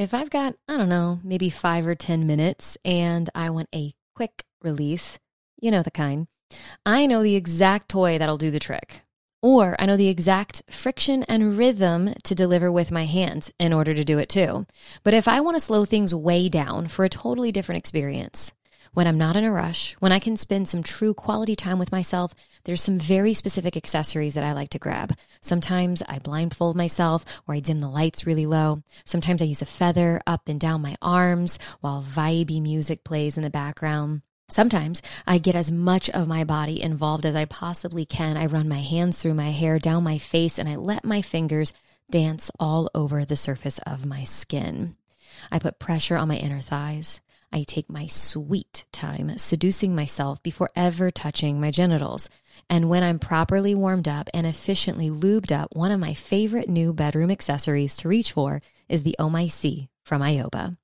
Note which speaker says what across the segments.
Speaker 1: If I've got, I don't know, maybe five or 10 minutes and I want a quick release, you know the kind, I know the exact toy that'll do the trick. Or I know the exact friction and rhythm to deliver with my hands in order to do it too. But if I want to slow things way down for a totally different experience, when I'm not in a rush, when I can spend some true quality time with myself, there's some very specific accessories that I like to grab. Sometimes I blindfold myself or I dim the lights really low. Sometimes I use a feather up and down my arms while vibey music plays in the background. Sometimes I get as much of my body involved as I possibly can. I run my hands through my hair, down my face, and I let my fingers dance all over the surface of my skin. I put pressure on my inner thighs. I take my sweet time seducing myself before ever touching my genitals. And when I'm properly warmed up and efficiently lubed up, one of my favorite new bedroom accessories to reach for is the Oh My C from Ioba.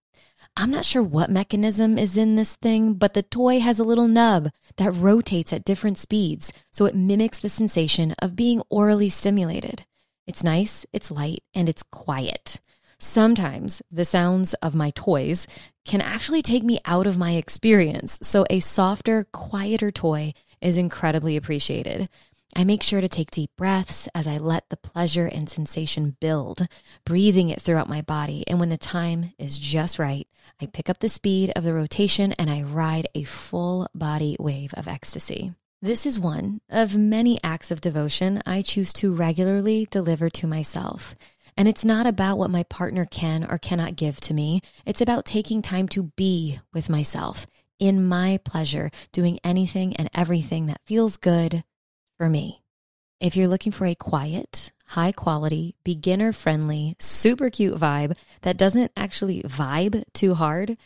Speaker 1: I'm not sure what mechanism is in this thing, but the toy has a little nub that rotates at different speeds, so it mimics the sensation of being orally stimulated. It's nice, it's light, and it's quiet. Sometimes the sounds of my toys can actually take me out of my experience, so a softer, quieter toy is incredibly appreciated. I make sure to take deep breaths as I let the pleasure and sensation build, breathing it throughout my body. And when the time is just right, I pick up the speed of the rotation and I ride a full body wave of ecstasy. This is one of many acts of devotion I choose to regularly deliver to myself. And it's not about what my partner can or cannot give to me. It's about taking time to be with myself in my pleasure, doing anything and everything that feels good for me. If you're looking for a quiet, high quality, beginner friendly, super cute vibe that doesn't actually vibe too hard,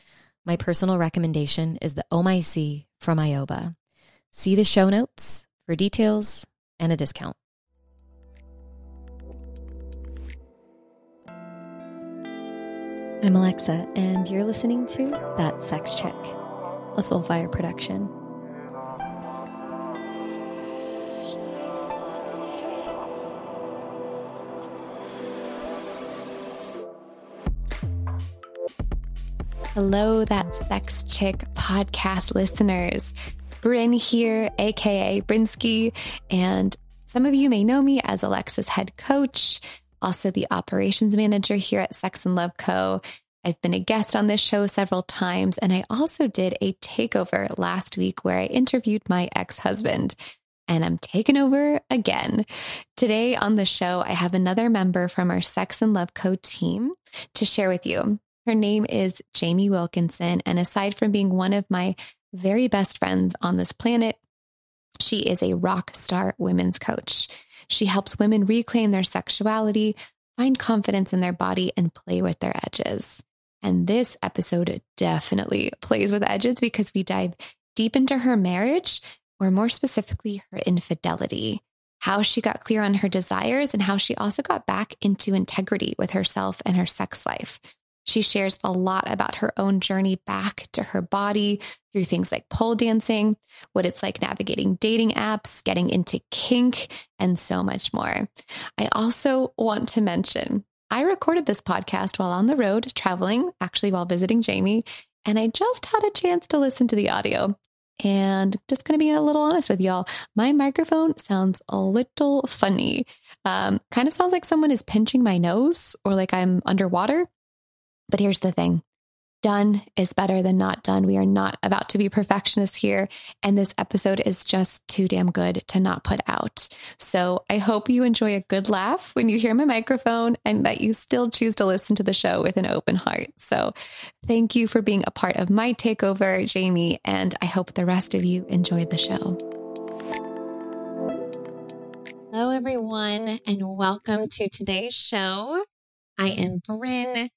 Speaker 1: my personal recommendation is the oh OMIC from Ioba. See the show notes for details and a discount. I'm Alexa, and you're listening to That Sex Chick, a Soulfire production. Hello, that sex chick podcast listeners. Bryn here, aka Brinsky, and some of you may know me as Alexa's head coach, also the operations manager here at Sex and Love Co. I've been a guest on this show several times, and I also did a takeover last week where I interviewed my ex husband. And I'm taking over again. Today on the show, I have another member from our Sex and Love Co team to share with you. Her name is Jamie Wilkinson. And aside from being one of my very best friends on this planet, she is a rock star women's coach. She helps women reclaim their sexuality, find confidence in their body, and play with their edges. And this episode definitely plays with edges because we dive deep into her marriage, or more specifically, her infidelity, how she got clear on her desires, and how she also got back into integrity with herself and her sex life. She shares a lot about her own journey back to her body through things like pole dancing, what it's like navigating dating apps, getting into kink, and so much more. I also want to mention I recorded this podcast while on the road traveling, actually, while visiting Jamie, and I just had a chance to listen to the audio. And just going to be a little honest with y'all, my microphone sounds a little funny. Um, kind of sounds like someone is pinching my nose or like I'm underwater. But here's the thing done is better than not done. We are not about to be perfectionists here. And this episode is just too damn good to not put out. So I hope you enjoy a good laugh when you hear my microphone and that you still choose to listen to the show with an open heart. So thank you for being a part of my takeover, Jamie. And I hope the rest of you enjoyed the show. Hello, everyone, and welcome to today's show. I am Bryn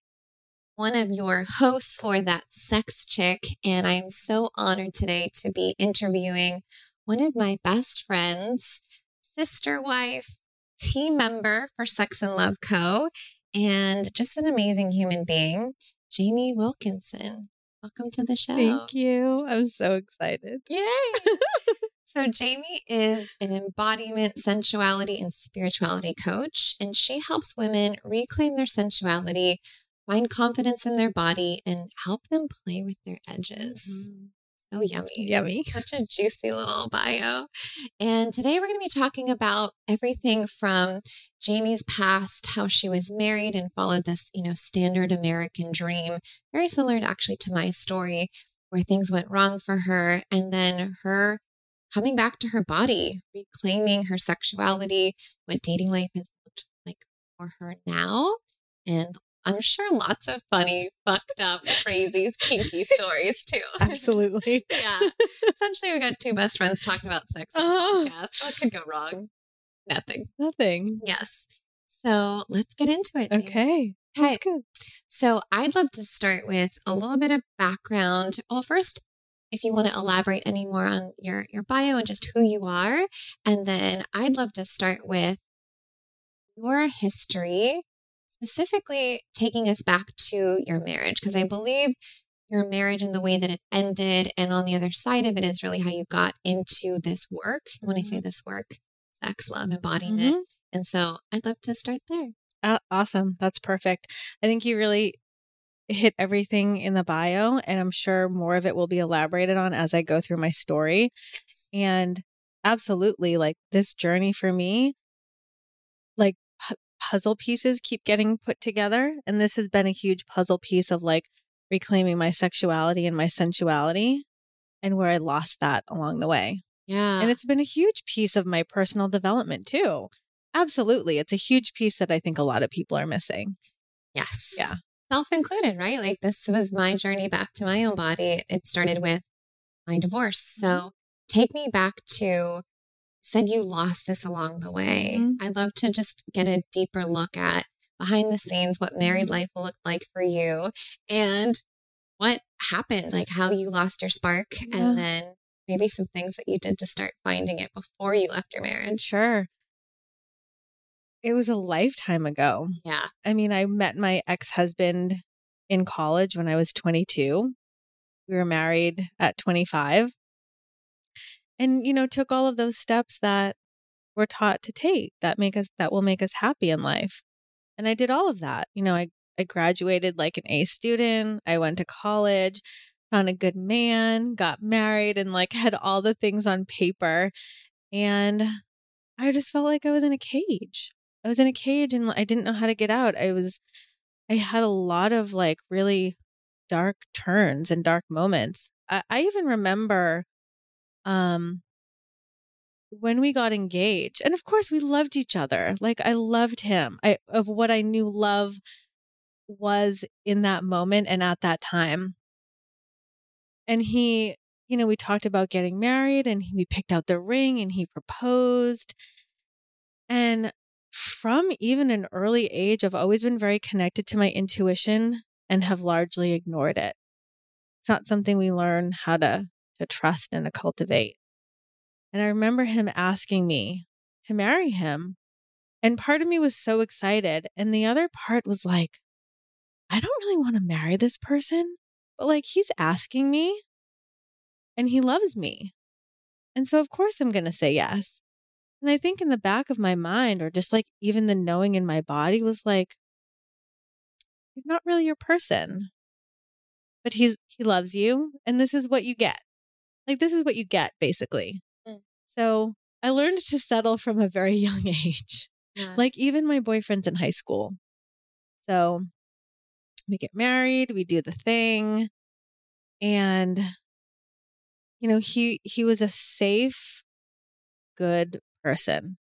Speaker 1: one of your hosts for that sex chick. And I'm so honored today to be interviewing one of my best friends, sister wife, team member for Sex and Love Co., and just an amazing human being, Jamie Wilkinson. Welcome to the show.
Speaker 2: Thank you. I'm so excited.
Speaker 1: Yay. so, Jamie is an embodiment, sensuality, and spirituality coach, and she helps women reclaim their sensuality
Speaker 3: find confidence in their body, and help them play with their edges. Mm-hmm. So yummy.
Speaker 2: Yummy.
Speaker 3: Such a juicy little bio. And today we're going to be talking about everything from Jamie's past, how she was married and followed this, you know, standard American dream, very similar to actually to my story, where things went wrong for her, and then her coming back to her body, reclaiming her sexuality, what dating life has looked like for her now, and I'm sure lots of funny, fucked up, crazy, kinky stories too.
Speaker 2: Absolutely.
Speaker 3: yeah. Essentially, we got two best friends talking about sex on uh, podcast. What could go wrong? Nothing.
Speaker 2: Nothing.
Speaker 3: Yes. So let's get into it.
Speaker 2: Jamie. Okay.
Speaker 3: Okay. Good. So I'd love to start with a little bit of background. Well, first, if you want to elaborate any more on your your bio and just who you are, and then I'd love to start with your history specifically taking us back to your marriage, because I believe your marriage and the way that it ended, and on the other side of it is really how you got into this work. When I say mm-hmm. this work, sex, love, embodiment. Mm-hmm. And so I'd love to start there.
Speaker 2: Uh, awesome. That's perfect. I think you really hit everything in the bio, and I'm sure more of it will be elaborated on as I go through my story. Yes. And absolutely, like this journey for me, puzzle pieces keep getting put together. And this has been a huge puzzle piece of like reclaiming my sexuality and my sensuality and where I lost that along the way.
Speaker 3: Yeah.
Speaker 2: And it's been a huge piece of my personal development too. Absolutely. It's a huge piece that I think a lot of people are missing.
Speaker 3: Yes.
Speaker 2: Yeah.
Speaker 3: Self included, right? Like this was my journey back to my own body. It started with my divorce. So take me back to said you lost this along the way. Mm-hmm. I'd love to just get a deeper look at behind the scenes what married mm-hmm. life looked like for you and what happened, like how you lost your spark, yeah. and then maybe some things that you did to start finding it before you left your marriage.
Speaker 2: Sure. It was a lifetime ago.
Speaker 3: Yeah.
Speaker 2: I mean, I met my ex husband in college when I was 22. We were married at 25 and you know took all of those steps that we're taught to take that make us that will make us happy in life. And i did all of that you know i i graduated like an a student i went to college found a good man got married and like had all the things on paper and i just felt like i was in a cage. I was in a cage and i didn't know how to get out. I was i had a lot of like really dark turns and dark moments. I, I even remember um when we got engaged and of course we loved each other like i loved him. I of what i knew love was in that moment and at that time. And he you know we talked about getting married and he, we picked out the ring and he proposed. And from even an early age i've always been very connected to my intuition and have largely ignored it. It's not something we learn how to to trust and to cultivate. And I remember him asking me to marry him. And part of me was so excited. And the other part was like, I don't really want to marry this person, but like he's asking me and he loves me. And so, of course, I'm going to say yes. And I think in the back of my mind, or just like even the knowing in my body, was like, he's not really your person, but he's, he loves you. And this is what you get. Like, this is what you get, basically. Mm. So I learned to settle from a very young age. Yeah. Like, even my boyfriend's in high school. So we get married, we do the thing. And, you know, he, he was a safe, good person.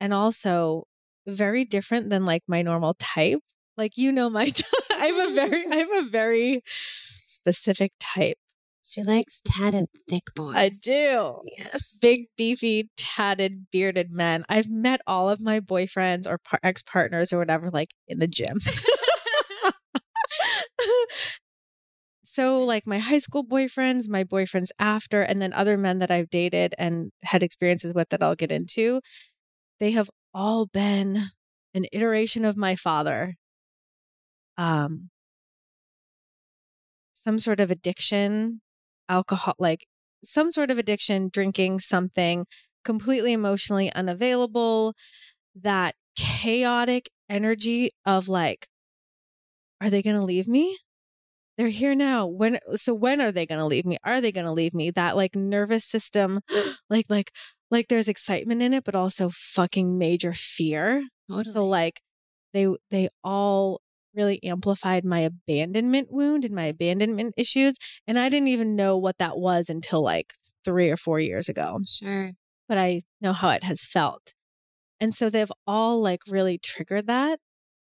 Speaker 2: And also very different than like my normal type. Like, you know, my, t- I have a very, I have a very specific type.
Speaker 3: She likes tatted, thick boys.
Speaker 2: I do.
Speaker 3: Yes.
Speaker 2: Big, beefy, tatted, bearded men. I've met all of my boyfriends or par- ex partners or whatever, like in the gym. so, like my high school boyfriends, my boyfriends after, and then other men that I've dated and had experiences with that I'll get into, they have all been an iteration of my father. Um, some sort of addiction alcohol, like some sort of addiction, drinking something, completely emotionally unavailable, that chaotic energy of like are they going to leave me? They're here now. When so when are they going to leave me? Are they going to leave me? That like nervous system like like like there's excitement in it but also fucking major fear.
Speaker 3: Totally.
Speaker 2: So like they they all really amplified my abandonment wound and my abandonment issues and I didn't even know what that was until like 3 or 4 years ago.
Speaker 3: sure.
Speaker 2: But I know how it has felt. And so they've all like really triggered that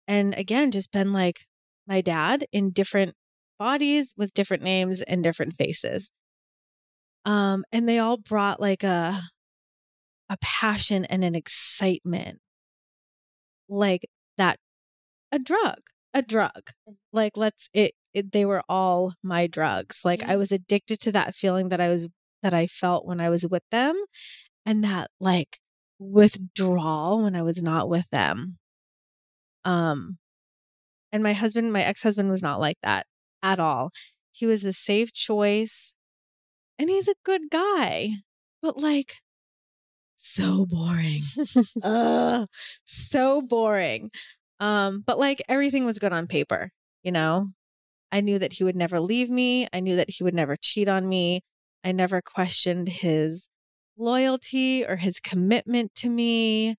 Speaker 2: and again just been like my dad in different bodies with different names and different faces. Um and they all brought like a a passion and an excitement like that a drug a drug. Like let's it, it they were all my drugs. Like
Speaker 3: Yeah.
Speaker 2: i was addicted to that feeling that i was that i felt when i was with them and that like withdrawal when i was not with them. Um and my husband my ex-husband was not like that at all. He was a safe choice and he's a good guy but like so boring. Ugh, so boring. Um, but like everything was good on paper, you know? I knew that he would never leave me. I knew that he would never cheat on me. I never questioned his loyalty or his commitment to me.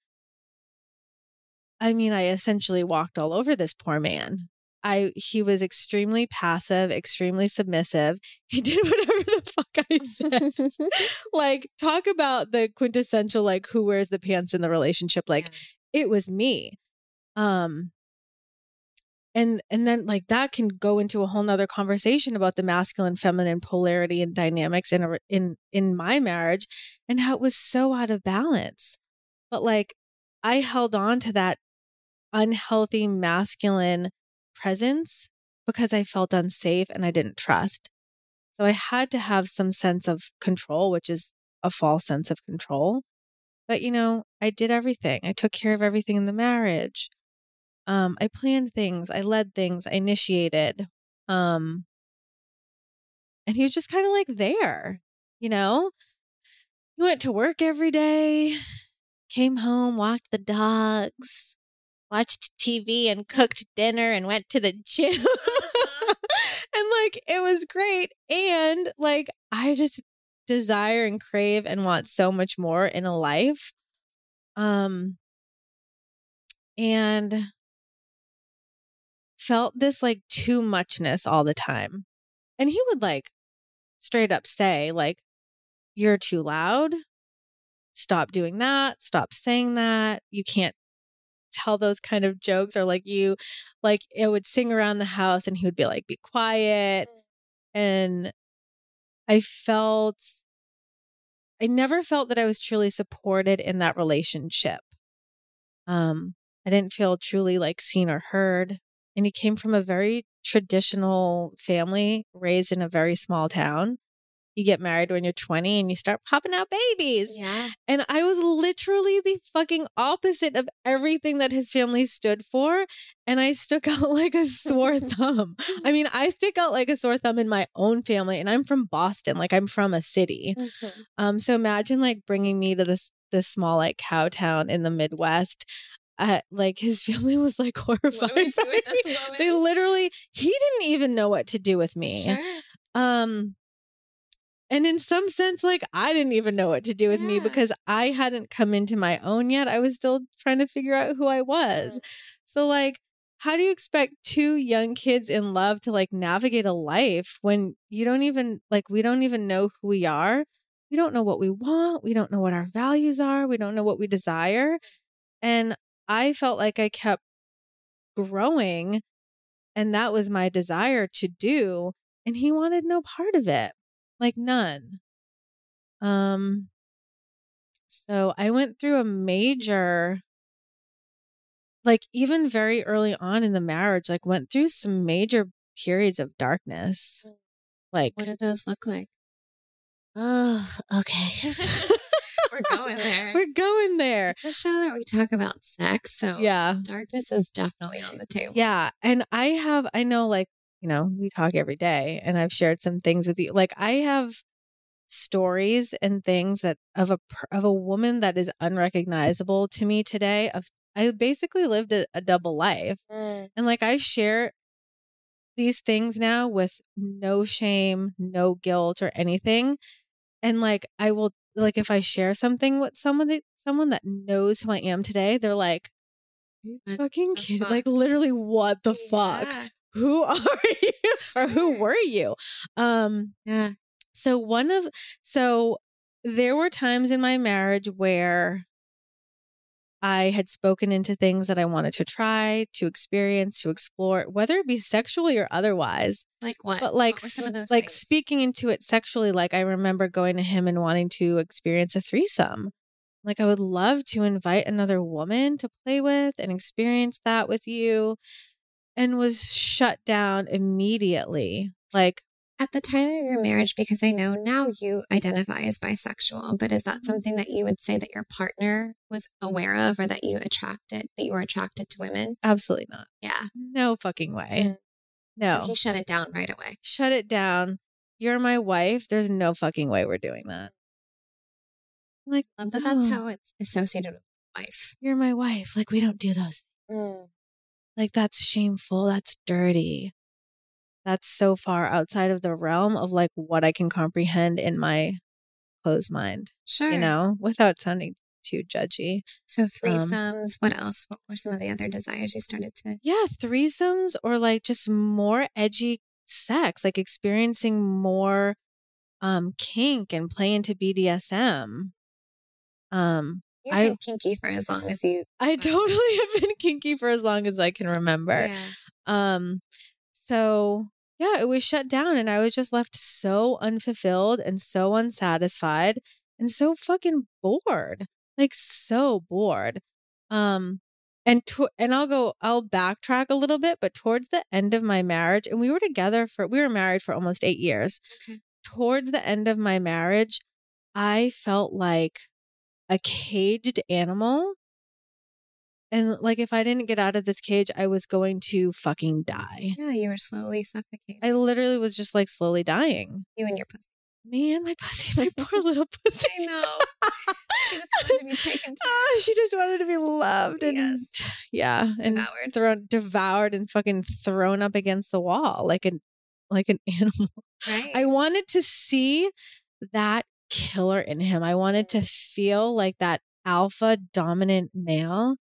Speaker 2: I mean, I essentially walked all over this poor man. I he was extremely passive, extremely submissive. He did whatever the fuck I said like talk about the quintessential like who wears the pants in the relationship like it was me um and and then like that can go into a whole nother conversation about the masculine feminine polarity and dynamics in a, in in my marriage and how it was so out of balance but like i held on to that unhealthy masculine presence because i felt unsafe and i didn't trust so I had to have some sense of control, which is a false sense of control. But you know, I did everything. I took care of everything in the marriage. Um, I planned things, I led things, I initiated. Um, and he was just kind of like there, you know? He went to work every day, came home, walked the dogs, watched TV and cooked dinner and went to the gym. and like it was great. And like I just desire and crave and want so much more in a life. Um and felt this like too muchness all the time. And he would like straight up say like you're too loud. Stop doing that. Stop saying that. You can't tell those kind of jokes or like you like it would sing around the house and he would be like be quiet and i felt i never felt that i was truly supported in that relationship um i didn't feel truly like seen or heard and he came from a very traditional family raised in a very small town you get married when you're 20 and you start popping out babies
Speaker 3: Yeah.
Speaker 2: and I was literally the fucking opposite of everything that his family stood for. And I stuck out like a sore thumb. I mean, I stick out like a sore thumb in my own family, and I'm from Boston. Like I'm from a city.
Speaker 3: Mhm.
Speaker 2: Um, so imagine like bringing me to this this small like cow town in the Midwest. Uh, like his family was like horrified.
Speaker 3: What do we do with this woman?
Speaker 2: They literally, he didn't even know what to do with me.
Speaker 3: Sure.
Speaker 2: Um and in some sense like I didn't even know what to do with me because I hadn't come into my own yet. I was still trying to figure out who I was. So like how do you expect two young kids in love to like navigate a life when you don't even like we don't even know who we are? We don't know what we want, we don't know what our values are, we don't know what we desire. And I felt like I kept growing and that was my desire to do and he wanted no part of it like none. Um so i went through a major like even very early on in the marriage like went through some major periods of darkness like
Speaker 3: What did those look like?
Speaker 2: oh okay
Speaker 3: We're going there.
Speaker 2: we're going there
Speaker 3: It's a show that we talk about sex, so
Speaker 2: yeah
Speaker 3: darkness is definitely on the table.
Speaker 2: Yeah. And I have, I know, like, you know, we talk every day and I've shared some things with you. Like, I have stories and things that of a, of a woman that is unrecognizable to me today. Of, I basically lived a, a double life.
Speaker 3: Mm.
Speaker 2: And like, I share these things now with no shame, no guilt or anything. And like I will like if I share something with someone that someone that knows who I am today, they're like, Are you fucking kidding?
Speaker 3: fuck?
Speaker 2: Like literally what the fuck?
Speaker 3: Yeah.
Speaker 2: Who are you? or who were you? Um
Speaker 3: Yeah.
Speaker 2: so one of so there were times in my marriage where I had spoken into things that I wanted to try, to experience, to explore, whether it be sexually or otherwise.
Speaker 3: Like what?
Speaker 2: But like
Speaker 3: what some of those
Speaker 2: like
Speaker 3: things?
Speaker 2: speaking into it sexually, like I remember going to him and wanting to experience a threesome. Like I would love to invite another woman to play with and experience that with you and was shut down immediately. Like
Speaker 3: At the time of your marriage, because I know now you identify as bisexual, but is
Speaker 2: Mm-hmm.
Speaker 3: that something that you would say that your partner was aware of or that you attracted, that you were attracted to women?
Speaker 2: absolutely not.
Speaker 3: Yeah.
Speaker 2: No fucking way.
Speaker 3: Mm.
Speaker 2: No.
Speaker 3: So he shut it down right away.
Speaker 2: Shut it down. You're my wife. There's no fucking way we're doing that. I'm like,
Speaker 3: Love that that's how it's associated with wife.
Speaker 2: you're my wife. Like, we don't do those.
Speaker 3: Mm.
Speaker 2: Like, that's shameful. That's dirty. That's so far outside of the realm of like what I can comprehend in my closed mind,
Speaker 3: Sure.
Speaker 2: you know, without sounding too judgy.
Speaker 3: So
Speaker 2: Um,
Speaker 3: threesomes. what else? What were some of the other desires you started to?
Speaker 2: Yeah, threesomes or like just more edgy sex, like experiencing more um kink and play into BDSM. Um
Speaker 3: You've
Speaker 2: I-
Speaker 3: been kinky for as long as you.
Speaker 2: I totally have been kinky for as long as I can remember.
Speaker 3: Yeah.
Speaker 2: Um so yeah, it was shut down and I was just left so unfulfilled and so unsatisfied and so fucking bored. Like so bored. Um and to, and I'll go I'll backtrack a little bit, but towards the end of my marriage and we were together for we were married for almost 8 years.
Speaker 3: Okay.
Speaker 2: Towards the end of my marriage, I felt like a caged animal. And like if I didn't get out of this cage, I was going to fucking die.
Speaker 3: Yeah, you were slowly suffocating.
Speaker 2: I literally was just like slowly dying.
Speaker 3: you and your pussy.
Speaker 2: Man, my pussy, my poor little pussy.
Speaker 3: I know. She just wanted to be taken
Speaker 2: Oh, she just wanted to be loved and
Speaker 3: Yes.
Speaker 2: yeah, and
Speaker 3: Devoured.
Speaker 2: thrown, devoured, and fucking thrown up against the wall like an like an animal.
Speaker 3: Right.
Speaker 2: I wanted to see that killer in him. I wanted to feel like that alpha dominant male,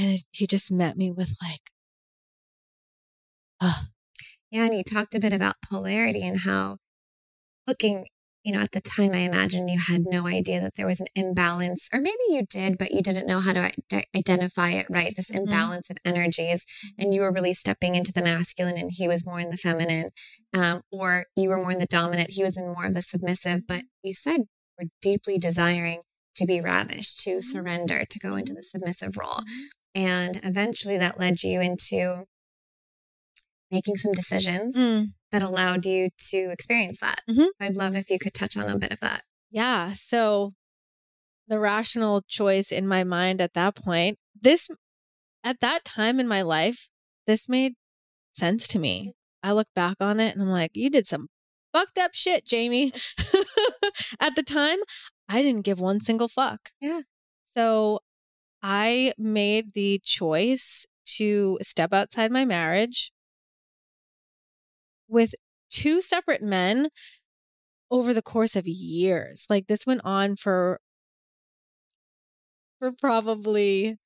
Speaker 2: and it, he just met me with like, uh,
Speaker 3: Yeah, and you talked a bit about polarity and how looking, you know, at the time, I imagine you had no idea that there was an imbalance, or maybe you did, but you didn't know how to ide- identify it right. This
Speaker 2: Mhm.
Speaker 3: imbalance of energies, and you were really stepping into the masculine, and he was more in the feminine, um, or you were more in the dominant, he was in more of the submissive. But you said we're deeply desiring to be ravished, to surrender, to go into the submissive role. And eventually that led you into making some decisions
Speaker 2: mm,
Speaker 3: that allowed you to experience that.
Speaker 2: Mhm.
Speaker 3: So I'd love if you could touch on a bit of that.
Speaker 2: yeah. So the rational choice in my mind at that point, this at that time in my life, this made sense to me. I look back on it and I'm like, you did some fucked up shit, Jamie. at the time, I didn't give one single fuck.
Speaker 3: Yeah.
Speaker 2: So I made the choice to step outside my marriage with two separate men over the course of years. Like this went on for for probably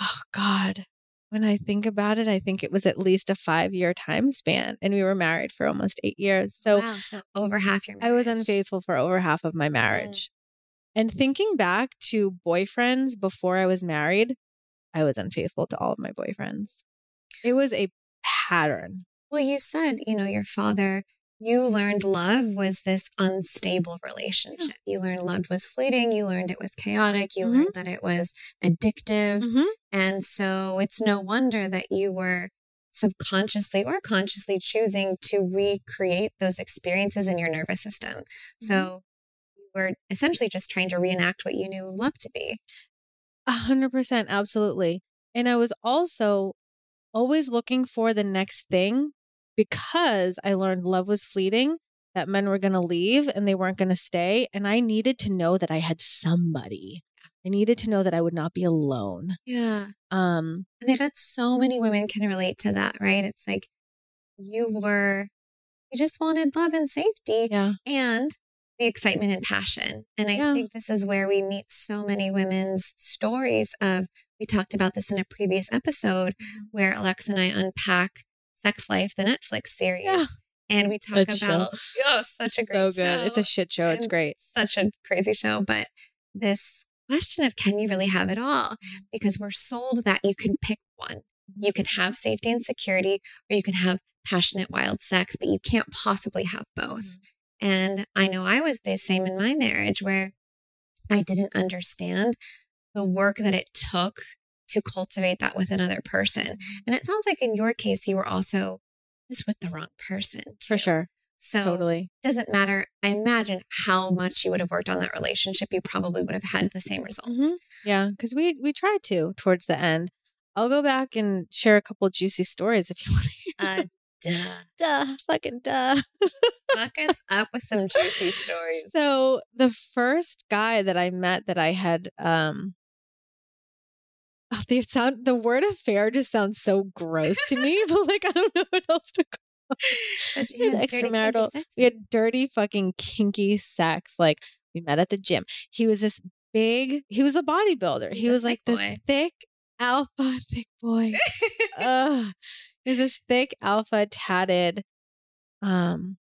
Speaker 2: oh god. When I think about it, I think it was at least a 5-year time span and we were married for almost 8 years. So
Speaker 3: wow, so over half your
Speaker 2: I was unfaithful for over half of my mm. marriage. And thinking back to boyfriends before I was married, I was unfaithful to all of my boyfriends. It was a pattern.
Speaker 3: Well, you said, you know, your father, you learned love was this unstable relationship. You learned love was fleeting. You learned it was chaotic. You
Speaker 2: Mhm.
Speaker 3: learned that it was addictive.
Speaker 2: Mhm.
Speaker 3: And so it's no wonder that you were subconsciously or consciously choosing to recreate those experiences in your nervous system. So you were essentially just trying to reenact what you knew love to be.
Speaker 2: A hundred percent, absolutely. And I was also always looking for the next thing because I learned love was fleeting, that men were going to leave and they weren't going to stay. And I needed to know that I had somebody. I needed to know that I would not be alone.
Speaker 3: Yeah.
Speaker 2: Um,
Speaker 3: And I bet so many women can relate to that, right? It's like you were, you just wanted love and safety
Speaker 2: Yeah.
Speaker 3: and the excitement and passion. And I
Speaker 2: Yeah.
Speaker 3: think this is where we meet so many women's stories of, we talked about this in a previous episode
Speaker 2: Mm-hmm.
Speaker 3: where Alexa and I unpack Sex Life, the Netflix series.
Speaker 2: Yeah.
Speaker 3: And we talk
Speaker 2: Good show.
Speaker 3: about, oh, such a great
Speaker 2: So
Speaker 3: show.
Speaker 2: It's a shit show. It's great.
Speaker 3: such a crazy show. But this question of can you really have it all?
Speaker 2: Mm-hmm.
Speaker 3: Because we're sold that you can pick one. You can have safety and security, or you can have passionate, wild sex, but you can't possibly have both.
Speaker 2: Mm-hmm.
Speaker 3: And I know I was the same in my marriage where I didn't understand the work that it took to cultivate that with another person.
Speaker 2: Mm-hmm.
Speaker 3: And it sounds like in your case, you were also just with the wrong person.
Speaker 2: For sure.
Speaker 3: So
Speaker 2: Totally.
Speaker 3: doesn't matter. I imagine how much you would have worked on that relationship, you probably would have had the same result.
Speaker 2: Mhm. Yeah, because we we tried to towards the end. I'll go back and share a couple juicy stories if you want.
Speaker 3: Uh, duh.
Speaker 2: duh, fucking duh.
Speaker 3: Fuck us up with some juicy stories.
Speaker 2: So the first guy that I met that I had um oh, the sound the word affair just sounds so gross to me, but like I don't know what else to call
Speaker 3: But
Speaker 2: We had extramarital- we had dirty fucking kinky sex. Like we met at the gym. He was this big, he was a bodybuilder.
Speaker 3: He's
Speaker 2: he was like this
Speaker 3: boy.
Speaker 2: thick alpha thick boy. Ugh. Was this thick alpha tatted um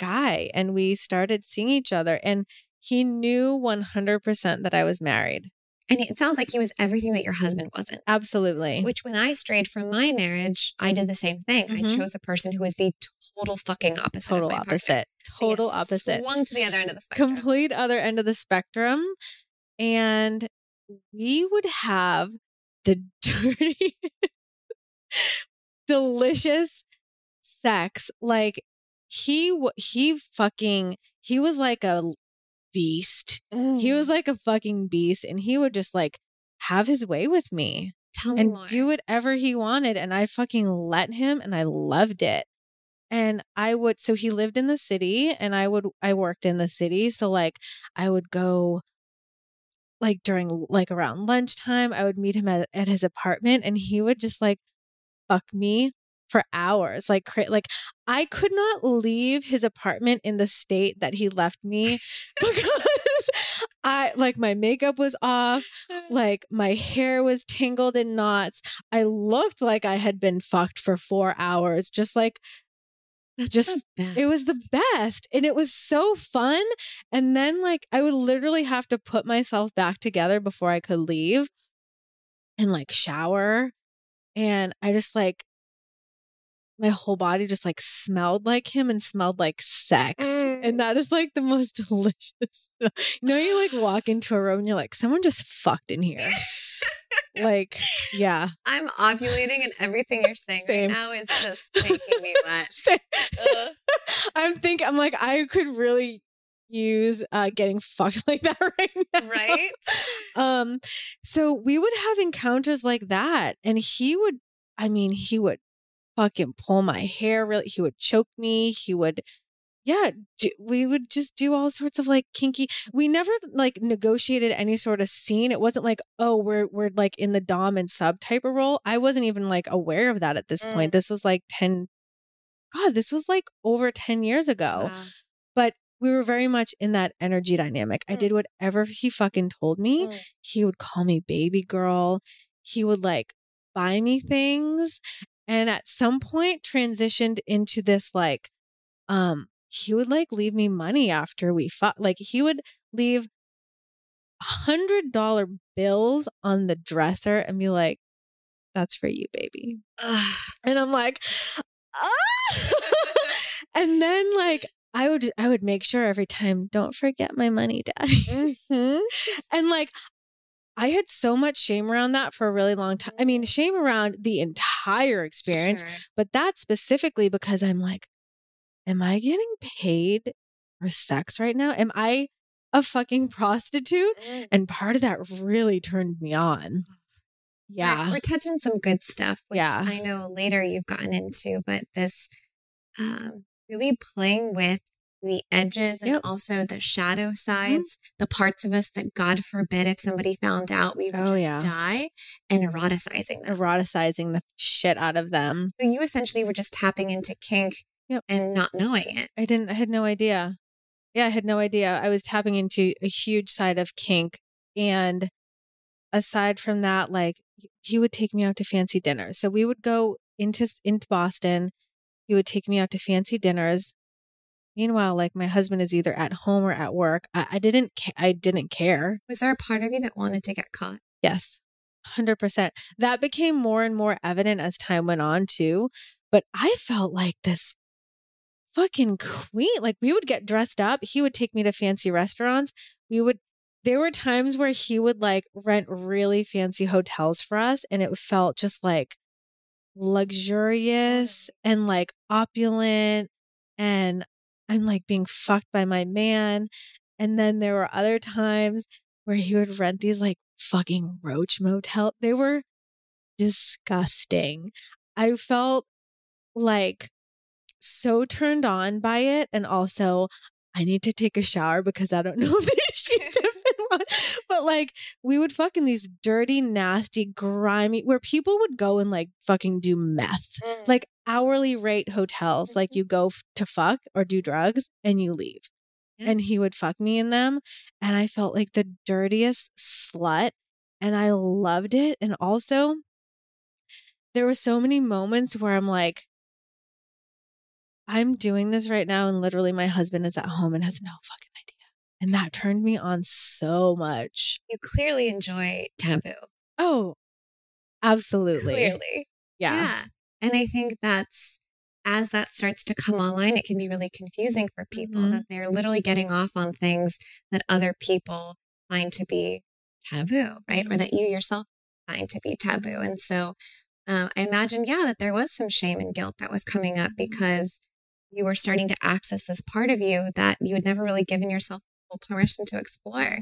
Speaker 2: guy. And we started seeing each other and he knew 100% that I was married.
Speaker 3: And it sounds like he was everything that your husband wasn't.
Speaker 2: Absolutely.
Speaker 3: Which, when I strayed from my marriage, I did the same thing. I
Speaker 2: Mhm.
Speaker 3: chose a person who was the total fucking opposite.
Speaker 2: Total opposite.
Speaker 3: So
Speaker 2: Total opposite.
Speaker 3: Swung to the other end of the spectrum.
Speaker 2: complete other end of the spectrum and we would have the dirty delicious sex like he he fucking he was like a beast he
Speaker 3: Mm.
Speaker 2: was like a fucking beast and he would just like have his way with me
Speaker 3: Tell
Speaker 2: and
Speaker 3: more.
Speaker 2: do whatever he wanted and I fucking let him and I loved it. And I would so he lived in the city and I would I worked in the city so like I would go like during like around lunchtime I would meet him at, at his apartment and he would just like fuck me for hours like cra- like I could not leave his apartment in the state that he left me because I like my makeup was off like my hair was tangled in knots. I looked like I had been fucked for four hours, just like just it was the best. And it was so fun. And then like I would literally have to put myself back together before I could leave and like shower. And I just like my whole body just like smelled like him and smelled like sex.
Speaker 3: Mm.
Speaker 2: And that is like the most delicious. you know, you like walk into a room and you're like, someone just fucked in here. like, yeah.
Speaker 3: I'm ovulating, and everything you're saying
Speaker 2: Same.
Speaker 3: right now is just making me wet.
Speaker 2: I'm thinking, I'm like, I could really use uh getting fucked like that right now.
Speaker 3: Right?
Speaker 2: Um, so we would have encounters like that, and he would, I mean, he would fucking pull my hair. Really, he would choke me. He would, yeah, do, we would just do all sorts of like kinky. We never like negotiated any sort of scene. It wasn't like, oh, we're we're like in the dom and sub type of role. I wasn't even like aware of that at this
Speaker 3: Mm.
Speaker 2: point. This was like ten. God, this was like over ten years ago
Speaker 3: Wow.
Speaker 2: We were very much in that energy dynamic. I
Speaker 3: Mm.
Speaker 2: did whatever he fucking told me.
Speaker 3: Mm.
Speaker 2: He would call me baby girl. He would like buy me things. And at some point transitioned into this like, um, he would like leave me money after we fought. Like he would leave hundred dollar bills on the dresser and be like, that's for you, baby.
Speaker 3: Ugh.
Speaker 2: And I'm like, ah! and then like I would I would make sure every time, don't forget my money, daddy.
Speaker 3: Mhm.
Speaker 2: and like I had so much shame around that for a really long time. I mean, shame around the entire experience,
Speaker 3: Sure.
Speaker 2: but that specifically because I'm like, am I getting paid for sex right now? Am I a fucking prostitute?
Speaker 3: Mm.
Speaker 2: And part of that really turned me on.
Speaker 3: We're-
Speaker 2: Yeah.
Speaker 3: We're, touching some good stuff, which
Speaker 2: Yeah.
Speaker 3: I know later you've gotten into, but this um, really playing with the edges and
Speaker 2: Yep.
Speaker 3: also the shadow mm-hmm. sides, the parts of us that God forbid if somebody found out we would
Speaker 2: Oh,
Speaker 3: just
Speaker 2: yeah.
Speaker 3: die and eroticizing them.
Speaker 2: Eroticizing the shit out of them.
Speaker 3: So you essentially were just tapping into kink
Speaker 2: Yep.
Speaker 3: and not knowing it.
Speaker 2: I didn't, I had no idea. Yeah, I had no idea. I was tapping into a huge side of kink. And aside from that, like he would take me out to fancy dinners. So we would go into, into Boston. He would take me out to fancy dinners. Meanwhile, like my husband is either at home or at work. I, I didn't, ca- I didn't care.
Speaker 3: Was there a part of you that wanted to get caught?
Speaker 2: Yes, 100%. That became more and more evident as time went on, too. But I felt like this fucking queen. Like, we would get dressed up. He would take me to fancy restaurants. We would, there were times where he would like rent really fancy hotels for us, and it felt just like luxurious and like opulent. And I'm like being fucked by my man. And then there were other times where he would rent these like fucking roach motel. They were disgusting. I felt like so turned on by it. And also, I need to take a shower because I don't know if these sheets have. But like, we would fuck in these dirty, nasty, grimy, where people would go and like fucking do meth, mm. like hourly rate hotels. Like, mm-hmm. you go f- to fuck or do drugs and you leave
Speaker 3: Yeah.
Speaker 2: and he would fuck me in them. And I felt like the dirtiest slut. And I loved it. And also, there were so many moments where I'm like, I'm doing this right now. And literally, my husband is at home and has no fucking idea. And that turned me on so much.
Speaker 3: you clearly enjoy taboo.
Speaker 2: Oh, absolutely.
Speaker 3: Clearly.
Speaker 2: Yeah.
Speaker 3: And I think that's as that starts to come online, it can be really confusing for people
Speaker 2: Mhm.
Speaker 3: that they're literally getting off on things that other people find to be taboo, right? Or that you yourself find to be taboo. And so um, I imagine, yeah, that there was some shame and guilt that was coming up because you were starting to access this part of you that you had never really given yourself full permission to explore.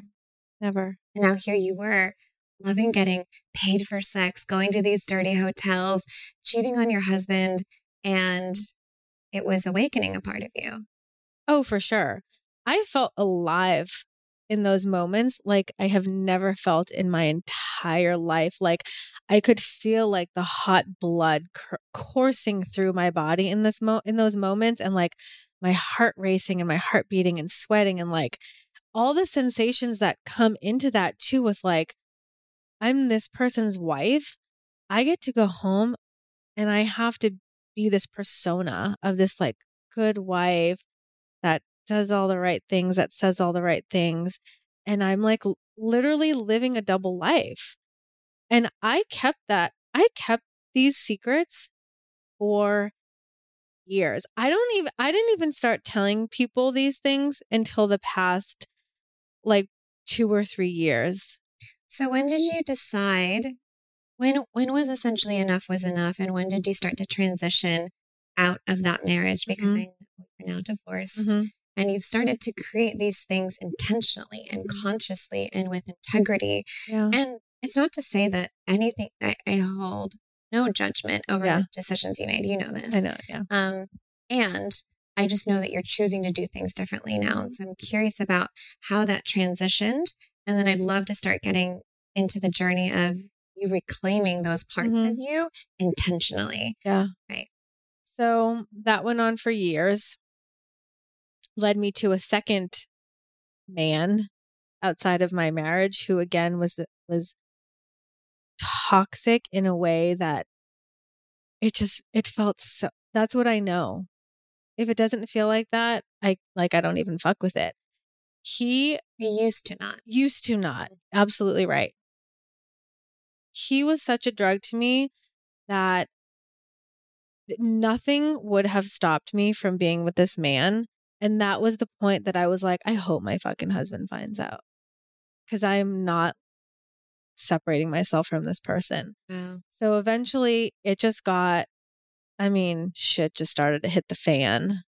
Speaker 2: Never.
Speaker 3: And now here you were, loving getting paid for sex, going to these dirty hotels, cheating on your husband, and it was awakening a part of you.
Speaker 2: Oh, for sure. I felt alive in those moments like I have never felt in my entire life. Like I could feel like the hot blood cur- coursing through my body in this mo in those moments and like my heart racing and my heart beating and sweating and like all the sensations that come into that too was like I'm this person's wife. I get to go home and I have to be this persona of this like good wife that does all the right things, that says all the right things. And I'm like literally living a double life. And I kept that, I kept these secrets for years. I don't even, I didn't even start telling people these things until the past like two or three years.
Speaker 3: So when did you decide when when was essentially enough was enough and when did you start to transition out of that marriage because
Speaker 2: Mhm.
Speaker 3: I know you're now divorced and you've started to create these things intentionally and
Speaker 2: Mhm.
Speaker 3: consciously and with integrity
Speaker 2: Yeah.
Speaker 3: And it's not to say that anything I, I hold no judgment over
Speaker 2: Yeah.
Speaker 3: the decisions you made. You know this.
Speaker 2: I know. Yeah.
Speaker 3: Um, and I just know that you're choosing to do things differently now. And so I'm curious about how that transitioned. And then I'd love to start getting into the journey of you reclaiming those parts
Speaker 2: Mhm.
Speaker 3: of you intentionally.
Speaker 2: Yeah.
Speaker 3: Right.
Speaker 2: So that went on for years, led me to a second man outside of my marriage who again was was toxic in a way that it just it felt so that's what I know. If it doesn't feel like that, I like I don't even fuck with it. He
Speaker 3: used to not.
Speaker 2: used to not. Mm-hmm. Absolutely right. He was such a drug to me that nothing would have stopped me from being with this man. And that was the point that I was like, I hope my fucking husband finds out because I'm not separating myself from this person.
Speaker 3: Wow.
Speaker 2: So eventually it just got, I mean, shit just started to hit the fan.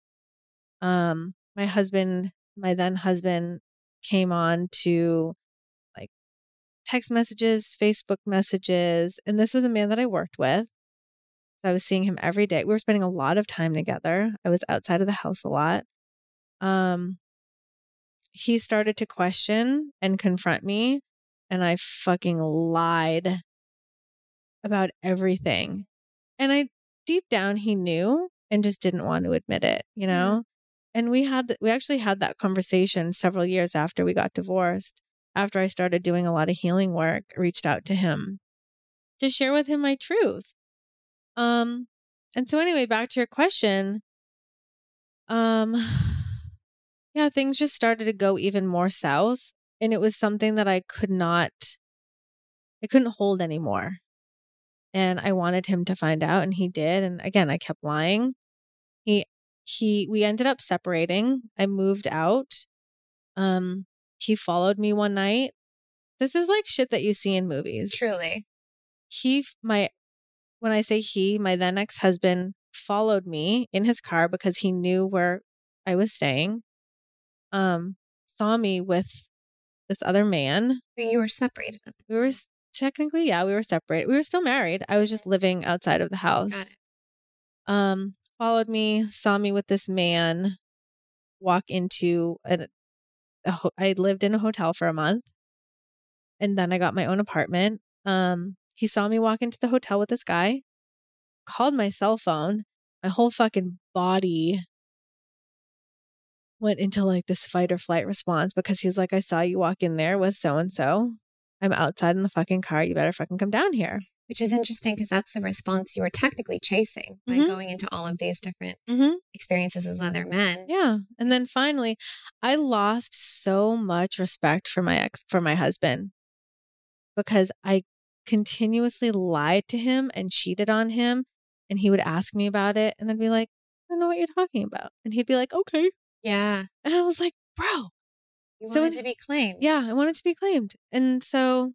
Speaker 2: Um, my husband, my then husband came on to like text messages, Facebook messages, and this was a man that I worked with. So I was seeing him every day. We were spending a lot of time together. I was outside of the house a lot. um, he started to question and confront me, and I fucking lied about everything. And I deep down he knew and just didn't want to admit it, you know? And we had we actually had that conversation several years after we got divorced. After I started doing a lot of healing work, I reached out to him to share with him my truth. Um and so anyway, back to your question. Um yeah, things just started to go even more south and it was something that I could not I couldn't hold anymore. And I wanted him to find out and he did and again, I kept lying. He he we ended up separating. I moved out. Um he followed me one night. This is like shit that you see in movies.
Speaker 3: Truly.
Speaker 2: He my when I say he, my then ex-husband followed me in his car because he knew where I was staying. Um saw me with this other man.
Speaker 3: You were separated at the
Speaker 2: We were technically yeah, we were separated. We were still married. I was just living outside of the house um followed me saw me with this man walk into a, a ho- i lived in a hotel for a month and then i got my own apartment um he saw me walk into the hotel with this guy called my cell phone my whole fucking body went into like this fight or flight response because he's like i saw you walk in there with so and so i'm outside in the fucking car you better fucking come down here
Speaker 3: Which is interesting because that's the response you were technically chasing by
Speaker 2: Mhm.
Speaker 3: going into all of these different
Speaker 2: mm-hmm.
Speaker 3: experiences with other men.
Speaker 2: Yeah. And then finally, I lost so much respect for my ex, for my husband because I continuously lied to him and cheated on him. And he would ask me about it. And I'd be like, I don't know what you're talking about. And he'd be like, okay.
Speaker 3: Yeah.
Speaker 2: And I was like, bro,
Speaker 3: You
Speaker 2: So
Speaker 3: wanted
Speaker 2: in-
Speaker 3: to be claimed.
Speaker 2: yeah, I wanted to be claimed. And so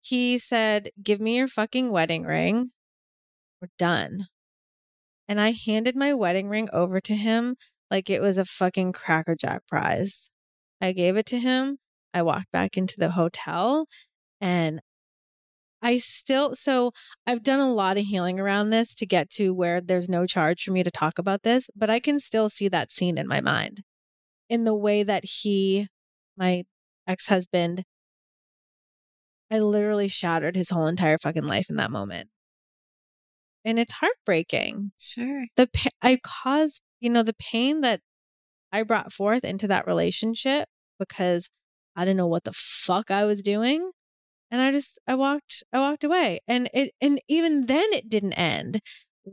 Speaker 2: he said, Give me your fucking wedding ring. We're done. And I handed my wedding ring over to him like it was a fucking Cracker Jack prize. I gave it to him. I walked back into the hotel and I still, so I've done a lot of healing around this to get to where there's no charge for me to talk about this, but I can still see that scene in my mind in the way that he, my ex husband, I literally shattered his whole entire fucking life in that moment. And it's heartbreaking.
Speaker 3: Sure.
Speaker 2: The pa- I caused, you know, the pain that I brought forth into that relationship because I didn't know what the fuck I was doing. And I just I walked I walked away. And it and even then it didn't end.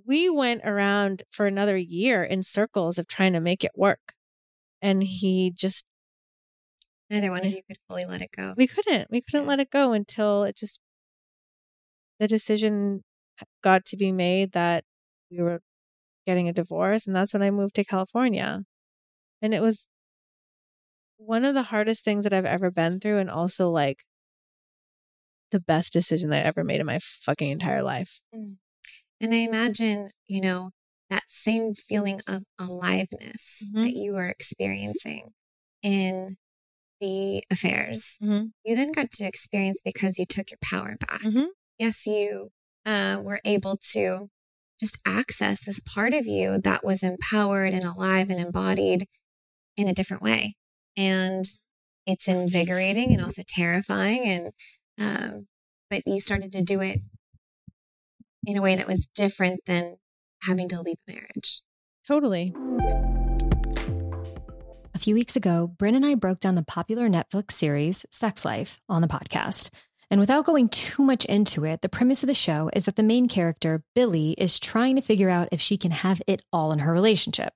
Speaker 2: We went around for another year in circles of trying to make it work. And he just
Speaker 3: Neither one of eh you could fully let it go.
Speaker 2: we couldn't we couldn't
Speaker 3: Yeah.
Speaker 2: let it go until it just the decision got to be made that we were getting a divorce and that's when i moved to california and it was one of the hardest things that i've ever been through and also like the best decision that i ever made in my fucking entire life
Speaker 3: And I imagine, you know, that same feeling of aliveness
Speaker 2: Mhm.
Speaker 3: that you were experiencing in the affairs,
Speaker 2: Mhm.
Speaker 3: you then got to experience because you took your power back.
Speaker 2: Mhm.
Speaker 3: Yes, you uh, were able to just access this part of you that was empowered and alive and embodied in a different way. And it's invigorating and also terrifying. And, um, but you started to do it in a way that was different than having to leave a marriage.
Speaker 2: totally
Speaker 1: A few weeks ago, Bryn and I broke down the popular Netflix series Sex Life on the podcast. And without going too much into it, the premise of the show is that the main character, Billie, is trying to figure out if she can have it all in her relationship.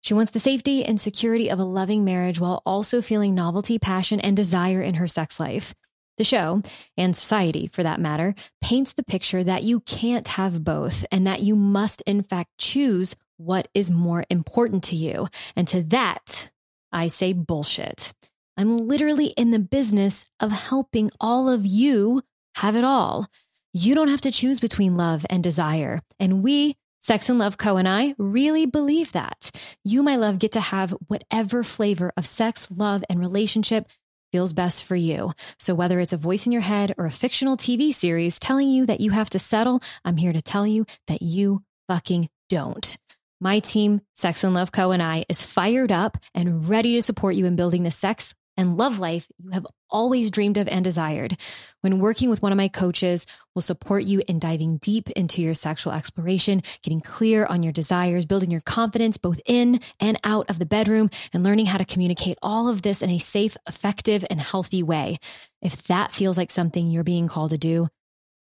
Speaker 1: She wants the safety and security of a loving marriage while also feeling novelty, passion, and desire in her sex life. The show, and society for that matter, paints the picture that you can't have both and that you must, in fact, choose what is more important to you. And to that, I say bullshit. I'm literally in the business of helping all of you have it all. You don't have to choose between love and desire. And we, Sex and Love Co. and I, really believe that. You, my love, get to have whatever flavor of sex, love, and relationship feels best for you. So whether it's a voice in your head or a fictional TV series telling you that you have to settle, I'm here to tell you that you fucking don't. My team, Sex and Love Co. and I is fired up and ready to support you in building the sex and love life you have always dreamed of and desired. When working with one of my coaches, we'll support you in diving deep into your sexual exploration, getting clear on your desires, building your confidence both in and out of the bedroom, and learning how to communicate all of this in a safe, effective, and healthy way. If that feels like something you're being called to do,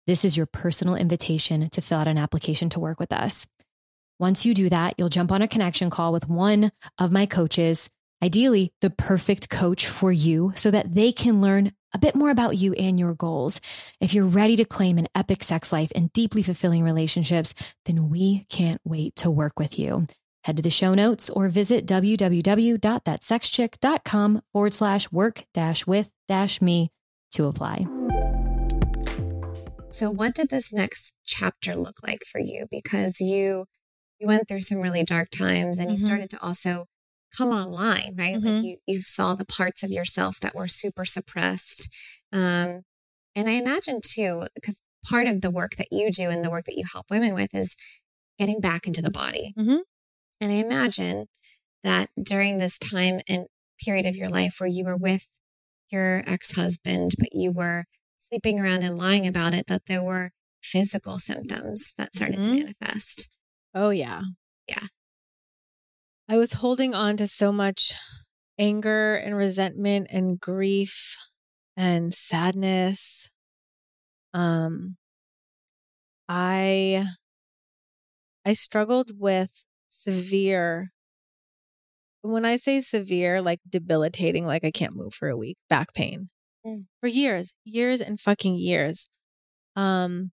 Speaker 1: this is your personal invitation to fill out an application to work with us. Once you do that, you'll jump on a connection call with one of my coaches, ideally the perfect coach for you, so that they can learn a bit more about you and your goals. If you're ready to claim an epic sex life and deeply fulfilling relationships, then we can't wait to work with you. Head to the show notes or visit www.thatsexchick.com forward slash work dash with dash me to apply.
Speaker 3: So, what did this next chapter look like for you? Because you you went through some really dark times and you
Speaker 2: Mhm.
Speaker 3: started to also come online right like
Speaker 2: Mhm.
Speaker 3: you you saw the parts of yourself that were super suppressed um and i imagine too because part of the work that you do and the work that you help women with is getting back into the body
Speaker 2: Mhm.
Speaker 3: and i imagine that during this time and period of your life where you were with your ex-husband but you were sleeping around and lying about it that there were physical symptoms that started to
Speaker 2: Mhm.
Speaker 3: manifest
Speaker 2: Oh, yeah.
Speaker 3: Yeah.
Speaker 2: I was holding on to so much anger and resentment and grief and sadness. Um, I, I struggled with severe, when I say severe, like debilitating, like I can't move for a week, back pain
Speaker 3: Mm.
Speaker 2: for years, years and fucking years. Um,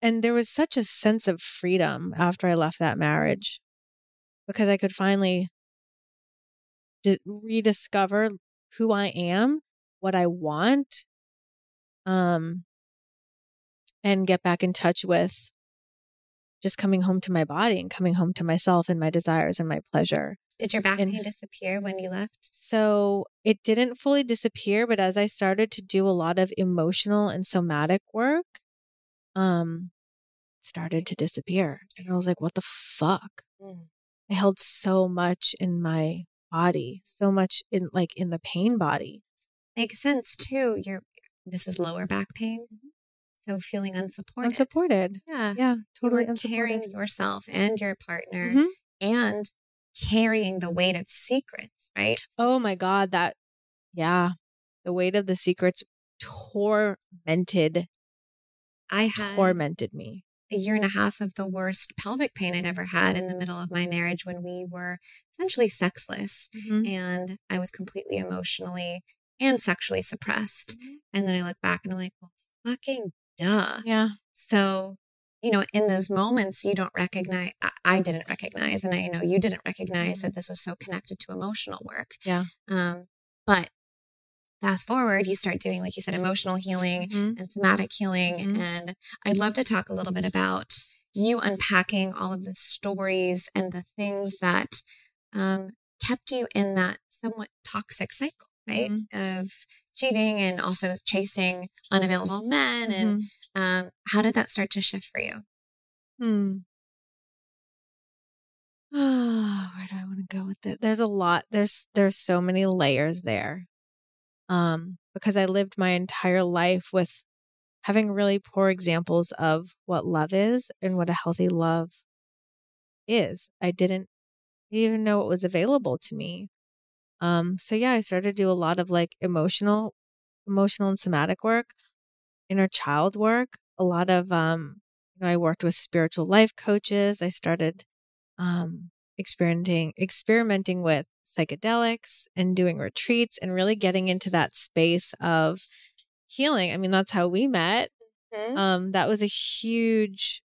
Speaker 2: and there was such a sense of freedom after I left that marriage because I could finally di- rediscover who I am, what I want, um, and get back in touch with just coming home to my body and coming home to myself and my desires and my pleasure.
Speaker 3: Did your back
Speaker 2: And-
Speaker 3: pain disappear when you left?
Speaker 2: So it didn't fully disappear, but as I started to do a lot of emotional and somatic work, um, it started to disappear. And I was like, what the fuck?
Speaker 3: Mm.
Speaker 2: I held so much in my body, so much in like in the pain body.
Speaker 3: Makes sense too. Your this was lower back pain, so feeling unsupported.
Speaker 2: Unsupported.
Speaker 3: Yeah,
Speaker 2: Yeah, Totally.
Speaker 3: you were carrying yourself and your partner,
Speaker 2: Mhm.
Speaker 3: and carrying the weight of secrets. Right?
Speaker 2: Oh my God, that, yeah, the weight of the secrets tormented,
Speaker 3: I had
Speaker 2: tormented me.
Speaker 3: A year and a half of the worst pelvic pain I'd ever had in the middle of my marriage when we were essentially sexless,
Speaker 2: Mhm.
Speaker 3: and I was completely emotionally and sexually suppressed. And then I look back and I'm like, well, fucking duh.
Speaker 2: Yeah.
Speaker 3: So, you know, in those moments, you don't recognize, I, I didn't recognize, and I know you didn't recognize that this was so connected to emotional work.
Speaker 2: Yeah.
Speaker 3: Um, but fast forward, you start doing, like you said, emotional healing
Speaker 2: Mhm.
Speaker 3: and somatic healing.
Speaker 2: Mhm.
Speaker 3: And I'd love to talk a little bit about you unpacking all of the stories and the things that um, kept you in that somewhat toxic cycle, right? Of cheating and also chasing unavailable men and
Speaker 2: Mhm.
Speaker 3: um, how did that start to shift for you?
Speaker 2: Hmm. Oh, where do I want to go with it? There's a lot. There's there's so many layers there. Um, because I lived my entire life with having really poor examples of what love is and what a healthy love is. I didn't even know it was available to me. Um, so yeah, I started to do a lot of like emotional, emotional and somatic work, inner child work, a lot of um you know, I worked with spiritual life coaches. I started um, experimenting experimenting with psychedelics and doing retreats and really getting into that space of healing. I mean, that's how we met.
Speaker 3: Mhm.
Speaker 2: Um, that was a huge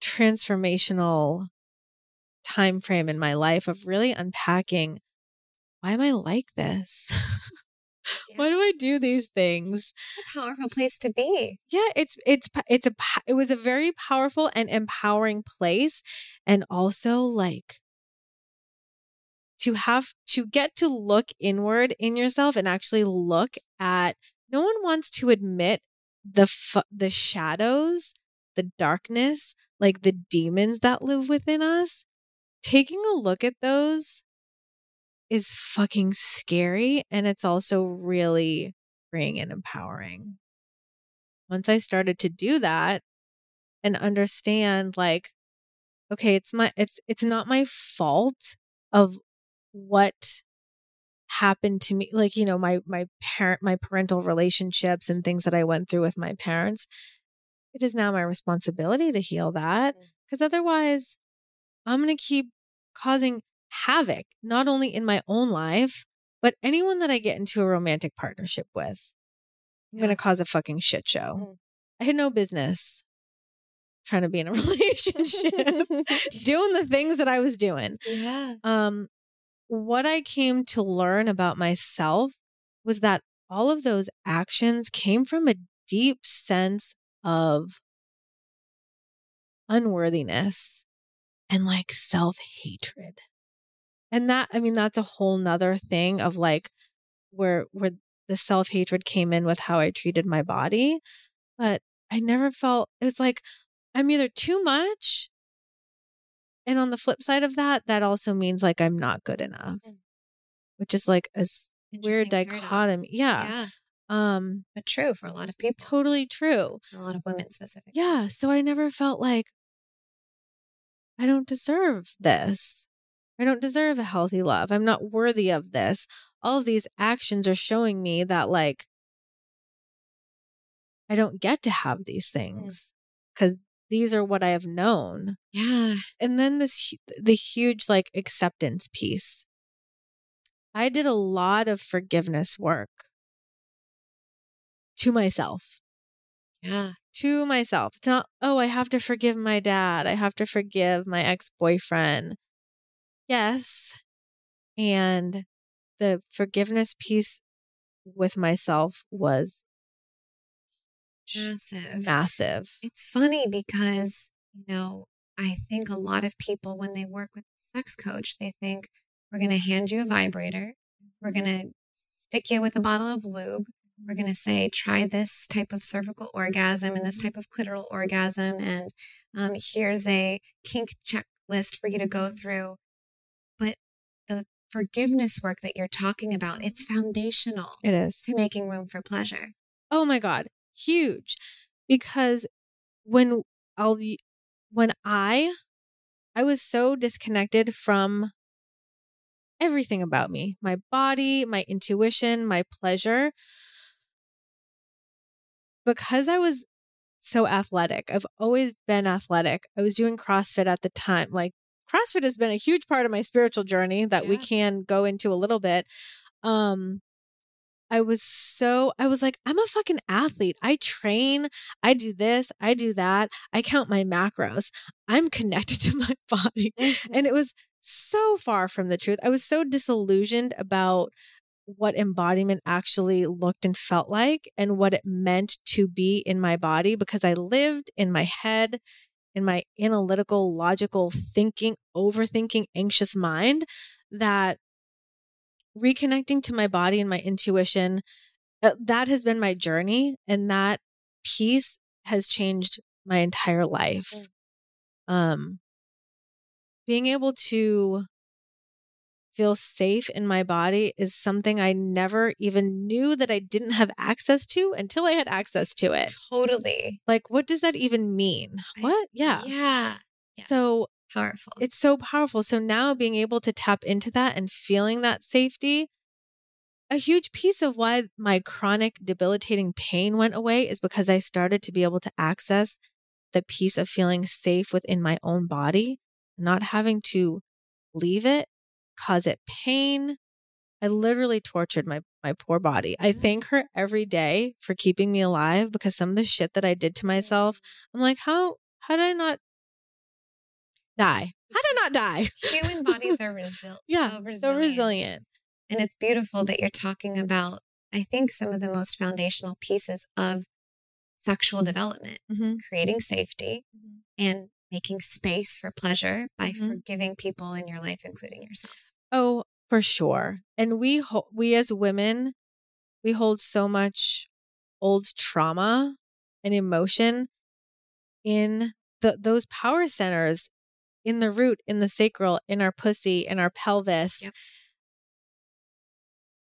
Speaker 2: transformational time frame in my life of really unpacking why am I like this? why do I do these things?
Speaker 3: It's a powerful place to be.
Speaker 2: yeah it's it's it's a it was a very powerful and empowering place and also like to have to get to look inward in yourself and actually look at no one wants to admit the f- the shadows the darkness, like the demons that live within us, taking a look at those is fucking scary. And it's also really freeing and empowering. Once I started to do that and understand, like, okay, it's my, it's, it's not my fault of what happened to me like you know my my parent my parental relationships and things that i went through with my parents it is now my responsibility to heal that because mm. otherwise i'm going to keep causing havoc not only in my own life but anyone that i get into a romantic partnership with i'm yeah. going to cause a fucking shit show mm. i had no business trying to be in a relationship doing the things that i was doing
Speaker 3: yeah
Speaker 2: um what I came to learn about myself was that all of those actions came from a deep sense of unworthiness and like self hatred. And that, I mean, that's a whole nother thing of like where, where the self hatred came in with how I treated my body. But I never felt, it was like, I'm either too much and on the flip side of that, that also means like I'm not good enough, mm. which is like a weird dichotomy. Yeah.
Speaker 3: yeah.
Speaker 2: Um,
Speaker 3: but true for a lot of people.
Speaker 2: Totally true.
Speaker 3: A lot of women specifically.
Speaker 2: Yeah. So I never felt like I don't deserve this. I don't deserve a healthy love. I'm not worthy of this. All of these actions are showing me that like I don't get to have these mm. things because these are what I have known.
Speaker 3: Yeah.
Speaker 2: And then this, the huge like acceptance piece. I did a lot of forgiveness work to myself.
Speaker 3: Yeah.
Speaker 2: To myself. It's not, oh, I have to forgive my dad. I have to forgive my ex boyfriend. Yes. And the forgiveness piece with myself was
Speaker 3: massive.
Speaker 2: Massive.
Speaker 3: It's funny because, you know, I think a lot of people, when they work with a sex coach, they think we're going to hand you a vibrator, we're going to stick you with a bottle of lube, we're going to say, try this type of cervical orgasm and this type of clitoral orgasm, and um, here's a kink checklist for you to go through. Forgiveness work that you're talking about, it's foundational.
Speaker 2: It is.
Speaker 3: To making room for pleasure.
Speaker 2: Oh my God huge because when I'll when I I was so disconnected from everything about me, my body, my intuition, my pleasure because I was so athletic. I've always been athletic. I was doing CrossFit at the time. Like CrossFit has been a huge part of my spiritual journey that yeah. we can go into a little bit. Um I was so, I was like, I'm a fucking athlete. I train, I do this, I do that, I count my macros. I'm connected to my body. Mm-hmm. And it was so far from the truth. I was so disillusioned about what embodiment actually looked and felt like and what it meant to be in my body because I lived in my head, in my analytical, logical thinking, overthinking, anxious mind that reconnecting to my body and my intuition, uh, that has been my journey. And that piece has changed my entire life. Mm. Um, being able to feel safe in my body is something I never even knew that I didn't have access to until I had access to it.
Speaker 3: Totally.
Speaker 2: Like, what does that even mean? What? Yeah.
Speaker 3: Yeah.
Speaker 2: Yes. So
Speaker 3: powerful.
Speaker 2: It's so powerful. So now being able to tap into that and feeling that safety, a huge piece of why my chronic debilitating pain went away is because I started to be able to access the piece of feeling safe within my own body, not having to leave it, cause it pain. I literally tortured my my poor body. I thank her every day for keeping me alive because some of the shit that I did to myself, I'm like, how how did I not die? How did I not die?
Speaker 3: Human bodies are resil-
Speaker 2: yeah, so resilient. so resilient.
Speaker 3: And it's beautiful that you're talking about, I think, some of the most foundational pieces of sexual development, mm-hmm. creating safety mm-hmm. and making space for pleasure by mm-hmm. forgiving people in your life, including yourself.
Speaker 2: Oh, for sure. And we, ho- we as women, we hold so much old trauma and emotion in the those power centers in the root, in the sacral, in our pussy, in our pelvis.
Speaker 3: Yep.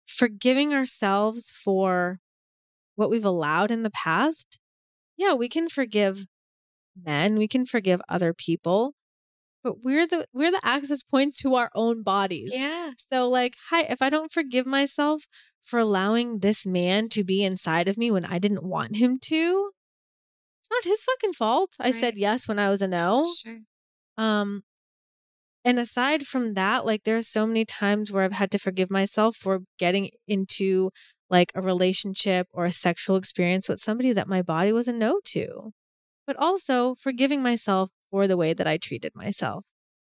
Speaker 2: Forgiving ourselves for what we've allowed in the past. Yeah, we can forgive men, we can forgive other people, but we're the we're the access points to our own bodies.
Speaker 3: Yeah.
Speaker 2: So like, hi, if I don't forgive myself for allowing this man to be inside of me when I didn't want him to, it's not his fucking fault. I said yes when I was a no.
Speaker 3: Sure.
Speaker 2: Um and aside from that, like there's so many times where I've had to forgive myself for getting into like a relationship or a sexual experience with somebody that my body was a no to. But also forgiving myself for the way that I treated myself.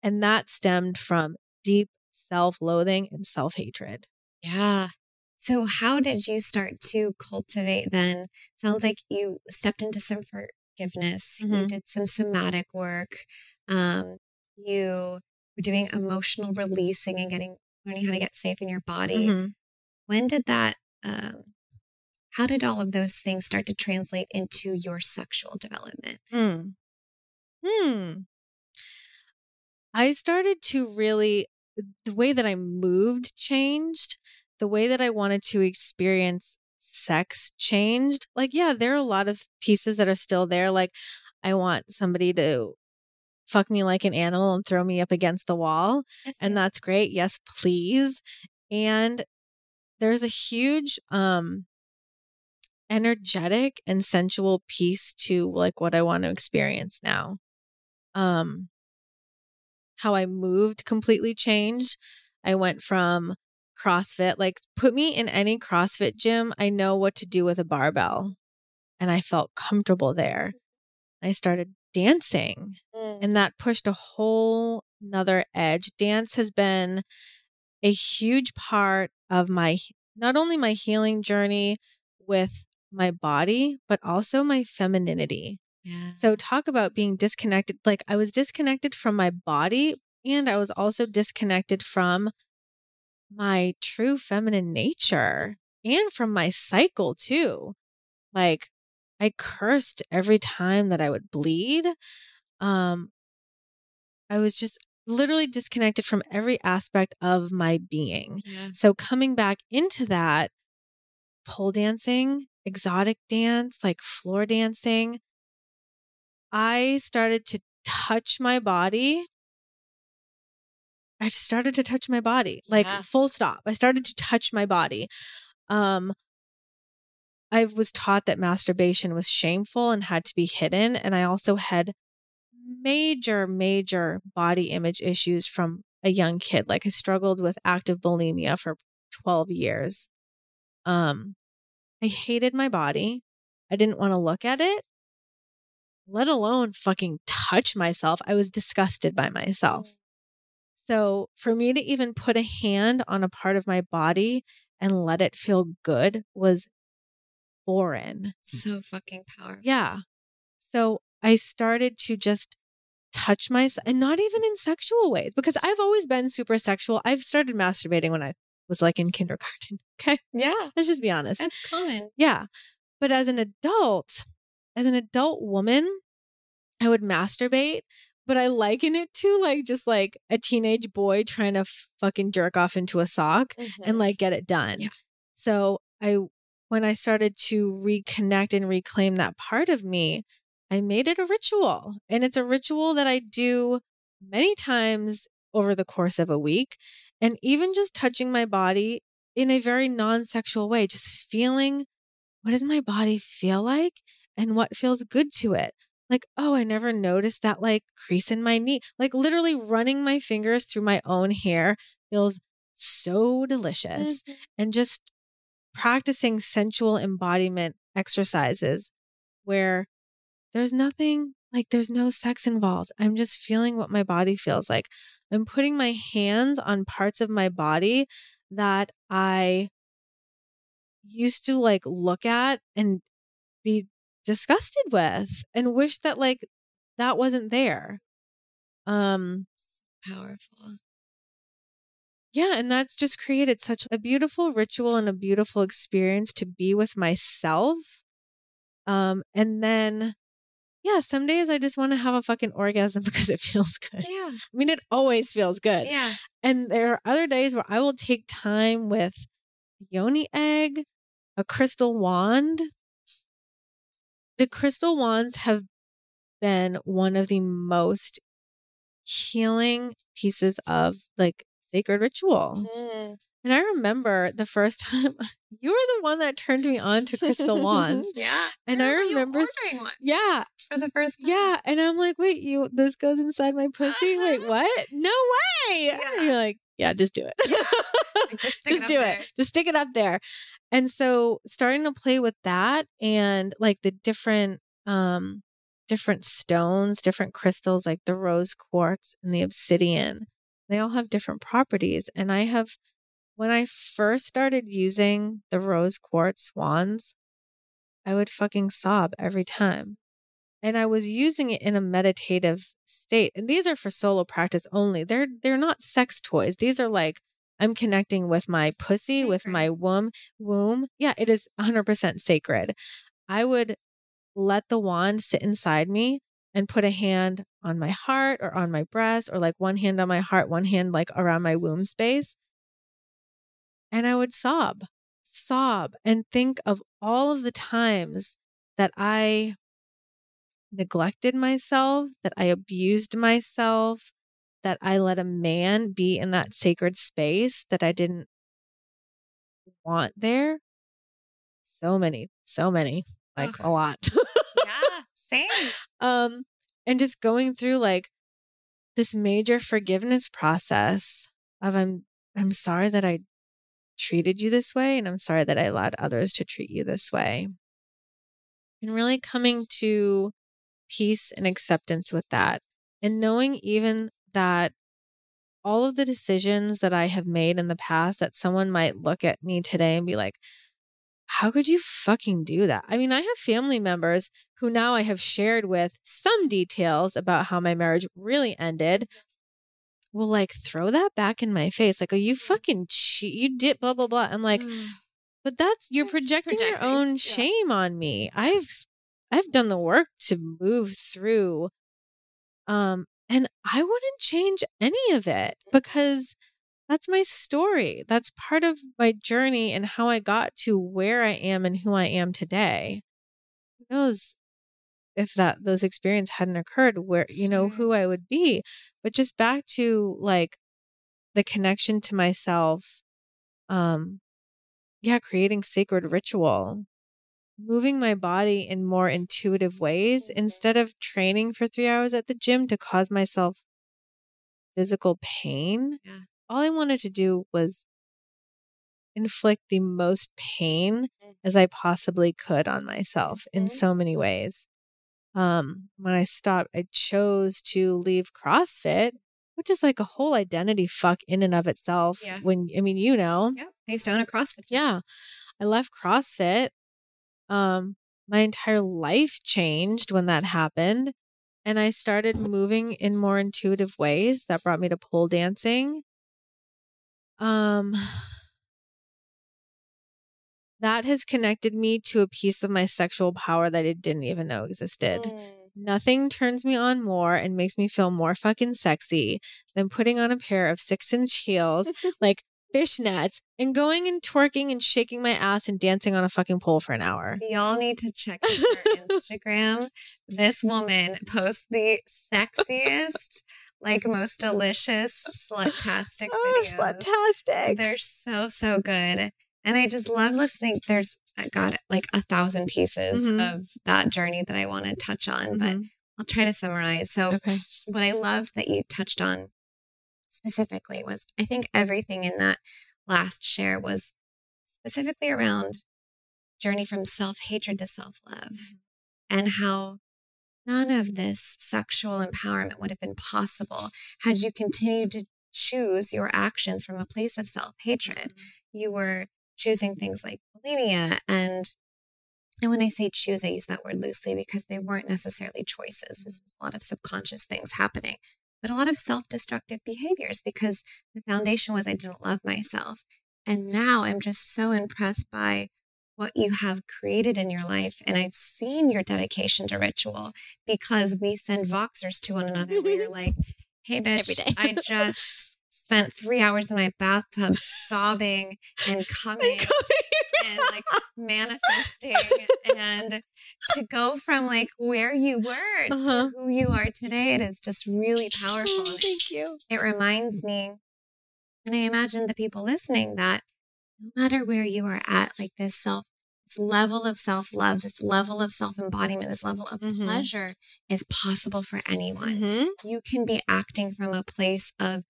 Speaker 2: And that stemmed from deep self-loathing and self-hatred.
Speaker 3: Yeah. So, how did you start to cultivate then? Sounds like you stepped into some forgiveness, you
Speaker 2: Mhm.
Speaker 3: did some somatic work, um, you were doing emotional releasing and getting learning how to get safe in your body.
Speaker 2: Mhm.
Speaker 3: When did that, um, how did all of those things start to translate into your sexual development?
Speaker 2: Hmm. Hmm. I started to really, the way that I moved changed. The way that I wanted to experience sex changed. Like, yeah, there are a lot of pieces that are still there. Like, I want somebody to fuck me like an animal and throw me up against the wall.
Speaker 3: Yes,
Speaker 2: And
Speaker 3: yes.
Speaker 2: that's great. Yes, please. And there's a huge, um, energetic and sensual piece to like what I want to experience now. Um how I moved completely changed. I went from CrossFit, like put me in any CrossFit gym, I know what to do with a barbell. And I felt comfortable there. I started dancing
Speaker 3: Mm.
Speaker 2: and that pushed a whole nother edge. Dance has been a huge part of my not only my healing journey with my body, but also my femininity.
Speaker 3: yeah.
Speaker 2: So talk about being disconnected. Like I was disconnected from my body and I was also disconnected from my true feminine nature and from my cycle too. Like I cursed every time that I would bleed. Um I was just literally disconnected from every aspect of my being.
Speaker 3: yeah.
Speaker 2: So coming back into that pole dancing, exotic dance, like floor dancing, I started to touch my body. I just started to touch my body, like
Speaker 3: Yeah.
Speaker 2: full stop. I started to touch my body. Um, I was taught that masturbation was shameful and had to be hidden. And I also had major, major body image issues from a young kid. Like I struggled with active bulimia for 12 years. Um, I hated my body. I didn't want to look at it, let alone fucking touch myself. I was disgusted by myself. Mm. So for me to even put a hand on a part of my body and let it feel good was foreign.
Speaker 3: So fucking powerful.
Speaker 2: Yeah. So I started to just touch myself and not even in sexual ways because I've always been super sexual. I've started masturbating when I was like in kindergarten. Okay.
Speaker 3: Yeah.
Speaker 2: Let's just be honest.
Speaker 3: That's common.
Speaker 2: Yeah. But as an adult, as an adult woman, I would masturbate, but I liken it to like just like a teenage boy trying to f- fucking jerk off into a sock and mm-hmm. like get it done.
Speaker 3: Yeah.
Speaker 2: So I when I started to reconnect and reclaim that part of me, I made it a ritual. And it's a ritual that I do many times over the course of a week. And even just touching my body in a very non-sexual way, just feeling what does my body feel like and what feels good to it. Like, oh, I never noticed that like crease in my knee. Like literally running my fingers through my own hair feels so delicious
Speaker 3: Mhm.
Speaker 2: and just practicing sensual embodiment exercises where there's nothing like there's no sex involved. I'm just feeling what my body feels like. I'm putting my hands on parts of my body that I used to like look at and be disgusted with and wish that like that wasn't there. Um
Speaker 3: Powerful.
Speaker 2: Yeah, and that's just created such a beautiful ritual and a beautiful experience to be with myself. Um, and then yeah, some days I just want to have a fucking orgasm because it feels good.
Speaker 3: Yeah.
Speaker 2: I mean, it always feels good.
Speaker 3: Yeah.
Speaker 2: And there are other days where I will take time with a yoni egg, a crystal wand. The crystal wands have been one of the most healing pieces of like sacred ritual.
Speaker 3: Mm.
Speaker 2: And I remember the first time you were the one that turned me on to crystal wands.
Speaker 3: yeah.
Speaker 2: And I remember
Speaker 3: ordering one
Speaker 2: Yeah,
Speaker 3: for the first time.
Speaker 2: yeah. And I'm like, wait, you this goes inside my pussy? Wait, what? No way. And
Speaker 3: Yeah.
Speaker 2: you're like, yeah, just do it.
Speaker 3: Like, just stick it
Speaker 2: just
Speaker 3: up
Speaker 2: do
Speaker 3: there.
Speaker 2: it. Just stick it up there. And so starting to play with that and like the different um different stones, different crystals like the rose quartz and the obsidian. They all have different properties and I have when I first started using the rose quartz wands, I would fucking sob every time. And I was using it in a meditative state. And these are for solo practice only. They're they're not sex toys. These are like I'm connecting with my pussy, with my
Speaker 3: Sacred.
Speaker 2: womb, womb. Yeah, it is 100% sacred. I would let the wand sit inside me and put a hand on my heart or on my breast or like one hand on my heart, one hand like around my womb space. And I would sob, sob and think of all of the times that I neglected myself, that I abused myself, that I let a man be in that sacred space that I didn't want there. So many, so many, like
Speaker 3: Ugh.
Speaker 2: a lot.
Speaker 3: Yeah. Same.
Speaker 2: um and just going through like this major forgiveness process of I'm I'm sorry that I treated you this way and I'm sorry that I allowed others to treat you this way. And really coming to peace and acceptance with that and knowing even that all of the decisions that I have made in the past that someone might look at me today and be like how could you fucking do that? I mean, I have family members who now I have shared with some details about how my marriage really ended will like throw that back in my face. Like, oh, you fucking cheat. You did blah, blah, blah. I'm like,
Speaker 3: Mm.
Speaker 2: but that's, you're
Speaker 3: Yeah,
Speaker 2: projecting, your own
Speaker 3: yeah.
Speaker 2: shame on me. I've, I've done the work to move through. Um, and I wouldn't change any of it because that's my story. That's part of my journey and how I got to where I am and who I am today. Who knows if that those experiences hadn't occurred where you know who I would be. But just back to like the connection to myself, um, yeah, creating sacred ritual, moving my body in more intuitive ways instead of training for three hours at the gym to cause myself physical pain.
Speaker 3: Yeah.
Speaker 2: All I wanted to do was inflict the most pain
Speaker 3: Mm.
Speaker 2: as I possibly could on myself in
Speaker 3: Mhm.
Speaker 2: so many ways. Um, when I stopped, I chose to leave CrossFit, which is like a whole identity fuck in and of itself.
Speaker 3: Yeah.
Speaker 2: When I mean, you know,
Speaker 3: used to own a CrossFit.
Speaker 2: yeah. I left CrossFit. Um, my entire life changed when that happened. And I started moving in more intuitive ways that brought me to pole dancing. Um, that has connected me to a piece of my sexual power that I didn't even know existed.
Speaker 3: Mm.
Speaker 2: Nothing turns me on more and makes me feel more fucking sexy than putting on a pair of six inch heels, like fishnets, and going and twerking and shaking my ass and dancing on a fucking pole for an hour.
Speaker 3: Y'all need to check out her Instagram. This woman posts the sexiest, like most delicious slutastic
Speaker 2: Oh,
Speaker 3: videos.
Speaker 2: fantastic.
Speaker 3: They're so so good, and I just love listening. There's I got like a thousand pieces
Speaker 2: Mhm.
Speaker 3: of that journey that I want to touch on, but
Speaker 2: Mhm.
Speaker 3: I'll try to summarize. So
Speaker 2: okay.
Speaker 3: what I loved that you touched on specifically was I think everything in that last share was specifically around journey from self-hatred to self-love and how none of this sexual empowerment would have been possible had you continued to choose your actions from a place of self-hatred mm-hmm. you were choosing things like bulimia and and when I say choose, I use that word loosely because they weren't necessarily choices. This mm-hmm. was a lot of subconscious things happening, but a lot of self destructive behaviors because the foundation was I didn't love myself. And now I'm just so impressed by what you have created in your life. And I've seen your dedication to ritual because we send Voxers to one another where you're like, hey, bitch. I just spent three hours in my bathtub sobbing and coming and like manifesting and to go from like where you were
Speaker 2: Uh-huh.
Speaker 3: to who you are today it is just really powerful
Speaker 2: Oh, thank you.
Speaker 3: it reminds me and i imagine the people listening that no matter where you are at like this self this level of self-love this level of self-embodiment this level of
Speaker 2: Mhm.
Speaker 3: pleasure is possible for anyone
Speaker 2: Mhm.
Speaker 3: you can be acting from a place of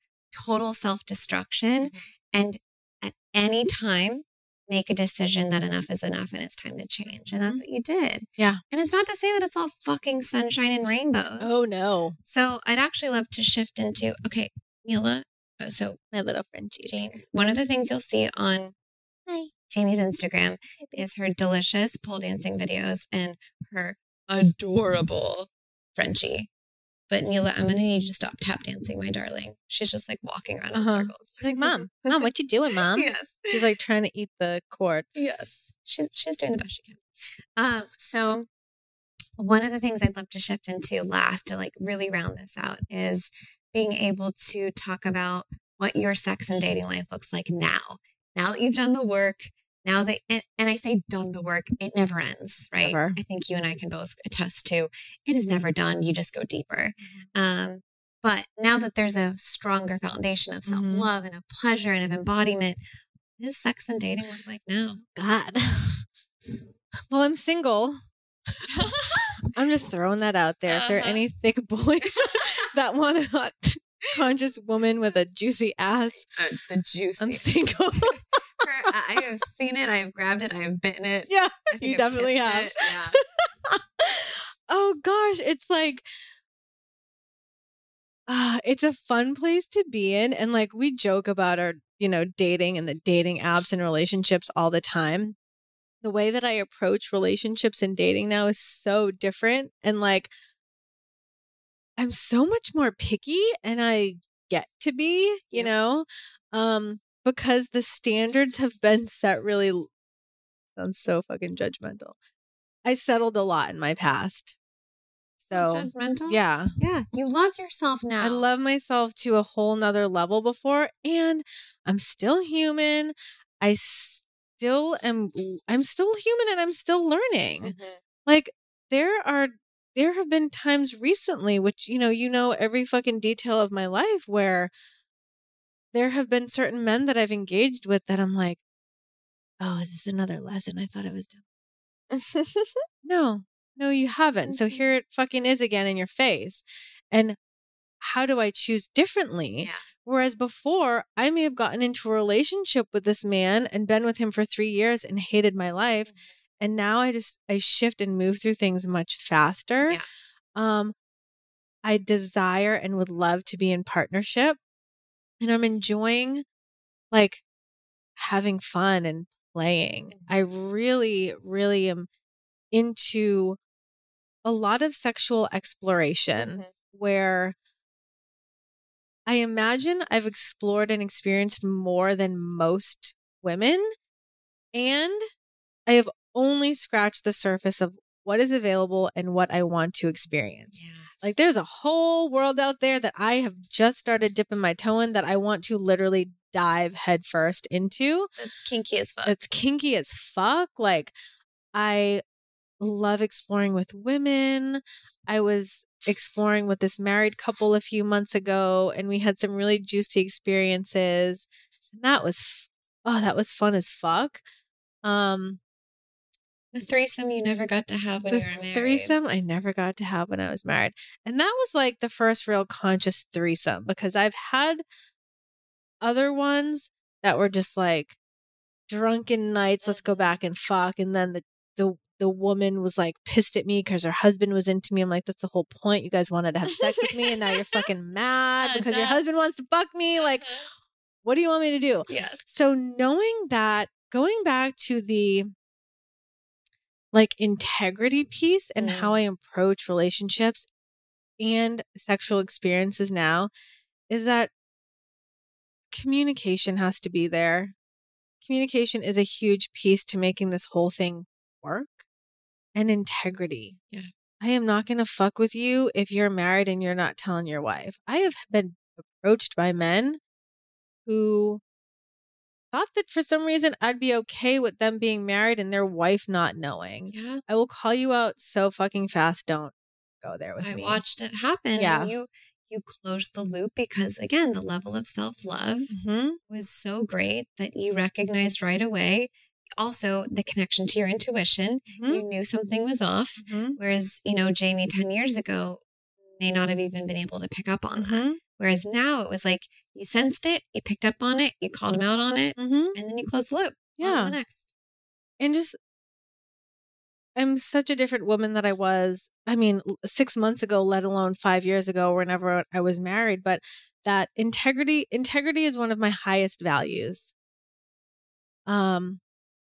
Speaker 3: total self-destruction
Speaker 2: Mhm.
Speaker 3: and at any time make a decision that enough is enough and it's time to change and that's what you did
Speaker 2: Mm-hmm. Yeah.
Speaker 3: and it's not to say that it's all fucking sunshine and rainbows
Speaker 2: Oh no,
Speaker 3: so i'd actually love to shift into okay mila uh, so
Speaker 2: my little friend
Speaker 3: Jane, one of the things you'll see on
Speaker 2: Hi.
Speaker 3: Jamie's Instagram is her delicious pole dancing videos and her adorable Frenchie. But Neela, I'm gonna need you to stop tap dancing, my darling. She's just like walking around
Speaker 2: Uh-huh.
Speaker 3: in circles.
Speaker 2: Like, mom, mom, what you doing, mom?
Speaker 3: yes.
Speaker 2: She's like trying to eat the cord.
Speaker 3: Yes. She's she's doing the best she can. Um, so one of the things I'd love to shift into last to like really round this out is being able to talk about what your sex and dating life looks like now. Now that you've done the work, now that and, and I say done the work, it never ends, right?
Speaker 2: Never.
Speaker 3: I think you and I can both attest to it is never done. You just go deeper. Um, but now that there's a stronger foundation of self love and of pleasure and of embodiment, what does sex and dating look like now?
Speaker 2: God. Well, I'm single. I'm just throwing that out there. If there are
Speaker 3: Uh-huh.
Speaker 2: any thick boys that want to conscious woman with a juicy ass,
Speaker 3: Uh, the juicy.
Speaker 2: I'm single.
Speaker 3: Her- I I have seen it. I have grabbed it. I have bitten it.
Speaker 2: yeah. You
Speaker 3: I've
Speaker 2: definitely have.
Speaker 3: it. Yeah.
Speaker 2: oh gosh, it's like uh, it's a fun place to be in and like we joke about our, you know, dating and the dating apps and relationships all the time. The way that I approach relationships and dating now is so different and like I'm so much more picky and I get to be, you
Speaker 3: Yep.
Speaker 2: know, um because the standards have been set really sounds so fucking judgmental. I settled a lot in my past. So,
Speaker 3: judgmental.
Speaker 2: yeah,
Speaker 3: Yeah. You love yourself now.
Speaker 2: I love myself to a whole nother level before, and I'm still human. I still am, I'm still human and I'm still learning.
Speaker 3: Mhm.
Speaker 2: Like, there are, there have been times recently, which, you know, you know, every fucking detail of my life where there have been certain men that I've engaged with that I'm like, oh, is this another lesson? I thought I was done. No, no, you haven't. So
Speaker 3: Mhm.
Speaker 2: here it fucking is again in your face. And how do I choose differently?
Speaker 3: Yeah.
Speaker 2: Whereas before, I may have gotten into a relationship with this man and been with him for three years and hated my life.
Speaker 3: Mhm.
Speaker 2: And now I just I shift and move through things much faster.
Speaker 3: Yeah.
Speaker 2: Um I desire and would love to be in partnership. And I'm enjoying like having fun and playing.
Speaker 3: Mhm.
Speaker 2: I really, really am into a lot of sexual exploration
Speaker 3: Mhm.
Speaker 2: where I imagine I've explored and experienced more than most women. And I have only scratched the surface of what is available and what I want to experience.
Speaker 3: Yeah.
Speaker 2: Like there's a whole world out there that I have just started dipping my toe in that I want to literally dive headfirst into.
Speaker 3: It's kinky as fuck.
Speaker 2: It's kinky as fuck. Like I love exploring with women. I was exploring with this married couple a few months ago and we had some really juicy experiences. And that was f- oh, that was fun as fuck. Um
Speaker 3: the threesome you never got to have when
Speaker 2: the
Speaker 3: you were married.
Speaker 2: threesome I never got to have when I was married. And that was like the first real conscious threesome because I've had other ones that were just like drunken nights, let's go back and fuck. And then the the the woman was like pissed at me because her husband was into me. I'm like, that's the whole point. You guys wanted to have sex with me and now you're fucking mad
Speaker 3: Yeah,
Speaker 2: because your husband wants to fuck me. Like,
Speaker 3: Uh-huh.
Speaker 2: what do you want me to do?
Speaker 3: yes.
Speaker 2: So knowing that, going back to the like integrity piece and
Speaker 3: Mm.
Speaker 2: how I approach relationships and sexual experiences now is that communication has to be there. communication is a huge piece to making this whole thing work and integrity.
Speaker 3: Yeah.
Speaker 2: I am not going to fuck with you if you're married and you're not telling your wife. I have been approached by men who thought that for some reason I'd be okay with them being married and their wife not knowing.
Speaker 3: Yeah.
Speaker 2: I will call you out so fucking fast. Don't go there with
Speaker 3: I
Speaker 2: me.
Speaker 3: I watched it happen.
Speaker 2: Yeah.
Speaker 3: You you closed the loop because again, the level of self-love
Speaker 2: hmm
Speaker 3: was so great that you recognized right away. Also, the connection to your intuition.
Speaker 2: Mhm.
Speaker 3: You knew something was off.
Speaker 2: hmm
Speaker 3: Whereas, you know, Jamie 10 years ago may not have even been able to pick up on that. Whereas now it was like you sensed it, you picked up on it, you called him out on it,
Speaker 2: hmm
Speaker 3: and then you closed the loop.
Speaker 2: Yeah.
Speaker 3: the next.
Speaker 2: and just I'm such a different woman that I was. I mean, six months ago, let alone five years ago, whenever I was married. But that integrity, integrity is one of my highest values. Um,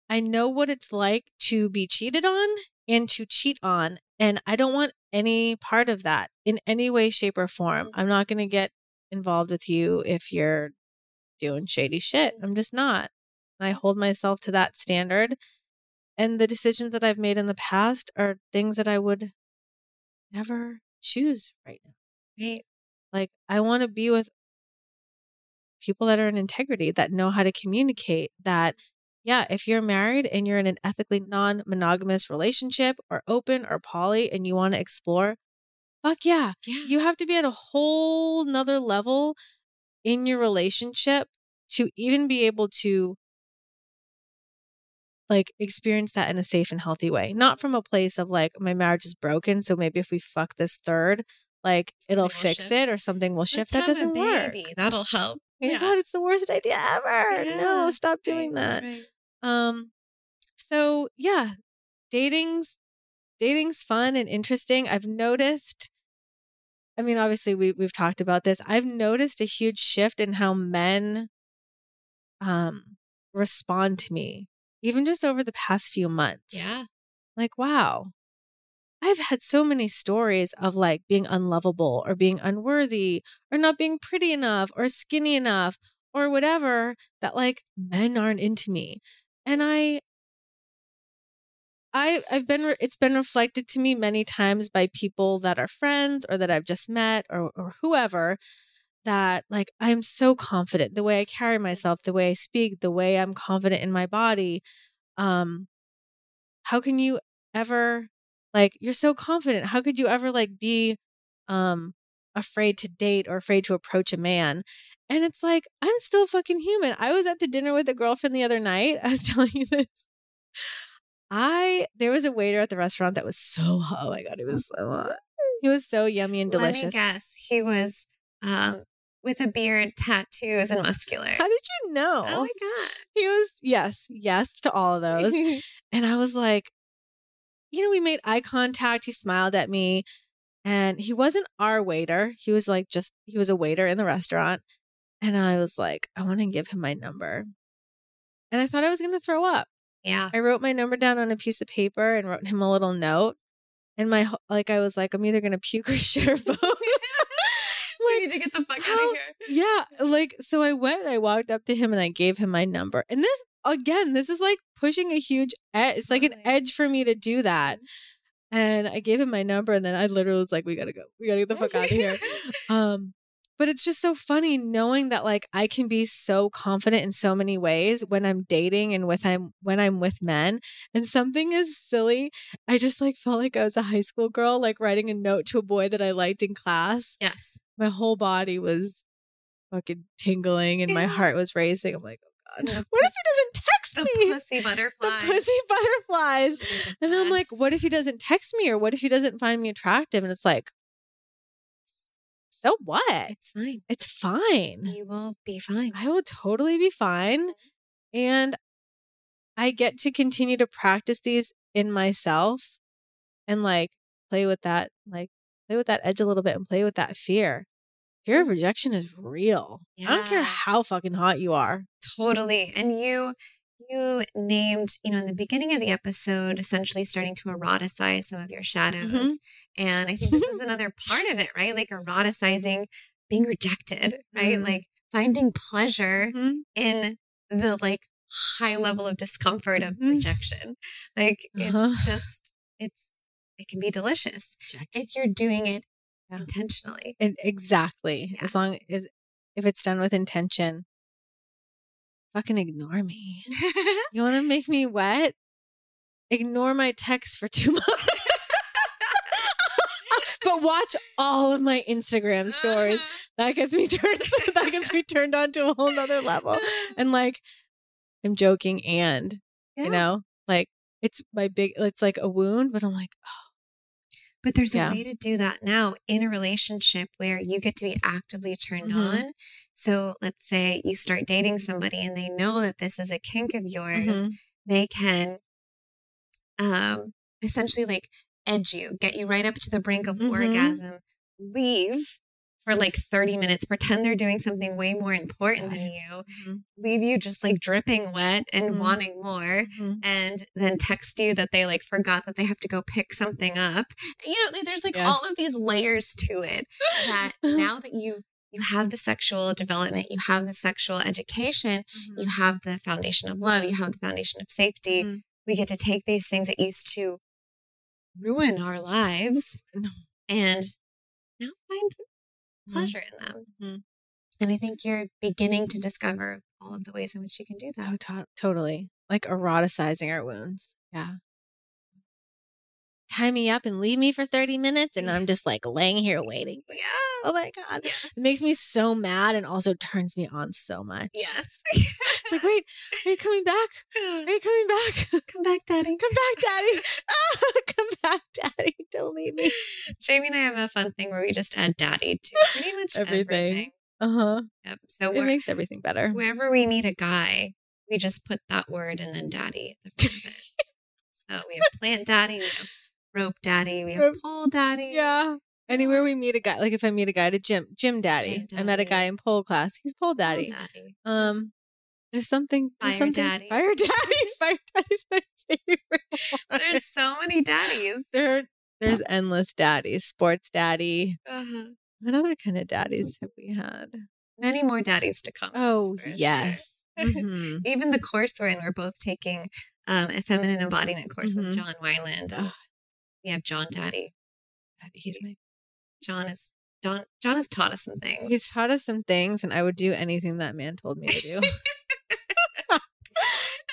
Speaker 2: I know what it's like to be cheated on and to cheat on, and I don't want any part of that in any way, shape, or form. Mm-hmm. I'm not going to get involved with you if you're doing shady shit. I'm just not. And I hold myself to that standard. And the decisions that I've made in the past are things that I would never choose right now.
Speaker 3: Right.
Speaker 2: Like, I want to be with people that are in integrity, that know how to communicate, that, yeah, if you're married and you're in an ethically non monogamous relationship or open or poly and you want to explore, fuck yeah.
Speaker 3: Yeah.
Speaker 2: You have to be at a whole nother level in your relationship to even be able to like experience that in a safe and healthy way. Not from a place of like my marriage is broken, so maybe if we fuck this third, like it'll fix
Speaker 3: shift.
Speaker 2: it or something will shift.
Speaker 3: Let's
Speaker 2: that doesn't work.
Speaker 3: That'll help.
Speaker 2: My god, it's the worst idea ever.
Speaker 3: Yeah.
Speaker 2: No, stop doing
Speaker 3: Right,
Speaker 2: that.
Speaker 3: right.
Speaker 2: Um so yeah, dating's dating's fun and interesting. I've noticed I mean, obviously we we've talked about this. I've noticed a huge shift in how men um respond to me even just over the past few months.
Speaker 3: Yeah.
Speaker 2: Like, wow. I've had so many stories of like being unlovable or being unworthy or not being pretty enough or skinny enough or whatever that like men aren't into me. And I I I've been re- it's been reflected to me many times by people that are friends or that I've just met or or whoever that like I'm so confident the way I carry myself, the way I speak, the way I'm confident in my body. Um how can you ever like you're so confident. How could you ever like be um afraid to date or afraid to approach a man? And it's like I'm still fucking human. I was out to dinner with a girlfriend the other night. I was telling you this. I there was a waiter at the restaurant that was so hot. Oh my god, it was so hot. He was so yummy and delicious.
Speaker 3: Let me guess. He was um, with a beard, tattoos, and muscular.
Speaker 2: How did you know?
Speaker 3: Oh my god.
Speaker 2: He was yes, yes to all of those. And I was like, you know, we made eye contact. He smiled at me. And he wasn't our waiter. He was like just, he was a waiter in the restaurant. And I was like, I want to give him my number. And I thought I was going to throw up.
Speaker 3: yeah.
Speaker 2: I wrote my number down on a piece of paper and wrote him a little note. And my, like, I was like, I'm either going to puke or shit or both.
Speaker 3: we need to get the fuck out of here.
Speaker 2: Yeah, like so I went, I walked up to him and I gave him my number. And this again, this is like pushing a huge edge. It's like an edge for me to do that. Mm-hmm. And I gave him my number and then I literally was like, we gotta go. We gotta get the fuck out of here. Um, but it's just so funny knowing that like I can be so confident in so many ways when I'm dating and with I'm when I'm with men. And something is silly. I just like felt like I was a high school girl, like writing a note to a boy that I liked in class
Speaker 3: yes.
Speaker 2: my whole body was fucking tingling and my heart was racing. I'm like, oh god, what if he doesn't
Speaker 3: The pussy
Speaker 2: The
Speaker 3: butterflies.
Speaker 2: pussy butterflies.
Speaker 3: The
Speaker 2: And I'm like, what if he doesn't text me or what if he doesn't find me attractive? And it's like, so what?
Speaker 3: It's fine.
Speaker 2: It's fine.
Speaker 3: You will be fine.
Speaker 2: I will totally be fine. And I get to continue to practice these in myself and like play with that, like play with that edge a little bit and play with that fear. Fear of mm-hmm. rejection is real. I don't care how fucking hot you are.
Speaker 3: Totally. And you you named, you know, in the beginning of the episode, essentially starting to eroticize some of your shadows.
Speaker 2: Mhm.
Speaker 3: And I think this is another part of it, right? Like eroticizing being rejected, right?
Speaker 2: Mhm.
Speaker 3: Like finding pleasure
Speaker 2: Mhm.
Speaker 3: in the like high level of discomfort of
Speaker 2: Mhm.
Speaker 3: rejection. Like
Speaker 2: Uh-huh.
Speaker 3: it's just it's it can be delicious
Speaker 2: Check.
Speaker 3: if you're doing it
Speaker 2: Yeah.
Speaker 3: intentionally.
Speaker 2: And exactly.
Speaker 3: Yeah.
Speaker 2: As long as if it's done with intention, fucking ignore me. You want to make me wet? Ignore my text for two months. but watch all of my Instagram stories. Uh-huh. That gets me turned. that gets me turned on to a whole nother level. And like, I'm joking, and
Speaker 3: Yeah.
Speaker 2: you know, like it's my big. It's like a wound, but I'm like, oh,
Speaker 3: But there's
Speaker 2: Yeah.
Speaker 3: a way to do that now in a relationship where you get to be actively turned
Speaker 2: Mhm.
Speaker 3: on. So let's say you start dating somebody and they know that this is a kink of yours.
Speaker 2: Mhm.
Speaker 3: They can um essentially like edge you, get you right up to the brink of
Speaker 2: Mhm.
Speaker 3: orgasm, leave for like 30 minutes, pretend they're doing something way more important than you,
Speaker 2: Mhm.
Speaker 3: leave you just like dripping wet and
Speaker 2: Mhm.
Speaker 3: wanting more
Speaker 2: Mhm.
Speaker 3: and then text you that they like forgot that they have to go pick something up. You know, there's like all of these layers to it that now that you you have the sexual development, you have the sexual education,
Speaker 2: Mhm.
Speaker 3: you have the foundation of love, you have the foundation of safety.
Speaker 2: Mhm.
Speaker 3: We get to take these things that used to ruin our lives and now find. Pleasure in them.
Speaker 2: Mhm.
Speaker 3: And I think you're beginning to discover all of the ways in which you can do that.
Speaker 2: Oh, to- totally. Like eroticizing our wounds. Yeah. Tie me up and leave me for 30 minutes, and I'm just like laying here waiting.
Speaker 3: Yeah.
Speaker 2: Oh my God.
Speaker 3: Yes.
Speaker 2: It makes me so mad and also turns me on so much.
Speaker 3: Yes.
Speaker 2: It's like, wait, are you coming back? Are you coming back?
Speaker 3: Come back, Daddy.
Speaker 2: Come back, Daddy. Ah, come back, Daddy. Don't leave me.
Speaker 3: Jaime and I have a fun thing where we just add daddy to pretty much
Speaker 2: Everything.
Speaker 3: everything.
Speaker 2: Uh huh.
Speaker 3: Yep. So
Speaker 2: It makes everything better.
Speaker 3: wherever we meet a guy, we just put that word and then daddy at the front of it. so we have plant daddy, we have rope daddy, we have
Speaker 2: Rope-
Speaker 3: pole daddy.
Speaker 2: Yeah. Anywhere we meet a guy, like if I meet a guy to gym, gym daddy.
Speaker 3: Gym
Speaker 2: I met a guy in pole class. He's pole
Speaker 3: Pole
Speaker 2: daddy.
Speaker 3: daddy.
Speaker 2: Um, there's something. There's
Speaker 3: Fire
Speaker 2: something,
Speaker 3: daddy.
Speaker 2: Fire daddy. Fire daddy's my favorite.
Speaker 3: There's so many daddies.
Speaker 2: there. There's endless daddies. Sports daddy.
Speaker 3: Uh-huh.
Speaker 2: What other kind of daddies have we had?
Speaker 3: Many more daddies to come.
Speaker 2: Oh
Speaker 3: for sure.
Speaker 2: yes. Mhm.
Speaker 3: Even the course we're in, we're both taking um, a feminine embodiment course
Speaker 2: Mhm.
Speaker 3: with John Wineland.
Speaker 2: Ugh.
Speaker 3: We have John Daddy.
Speaker 2: Daddy, He's my.
Speaker 3: John is John. John has taught us some things.
Speaker 2: He's taught us some things, and I would do anything that man told me to do.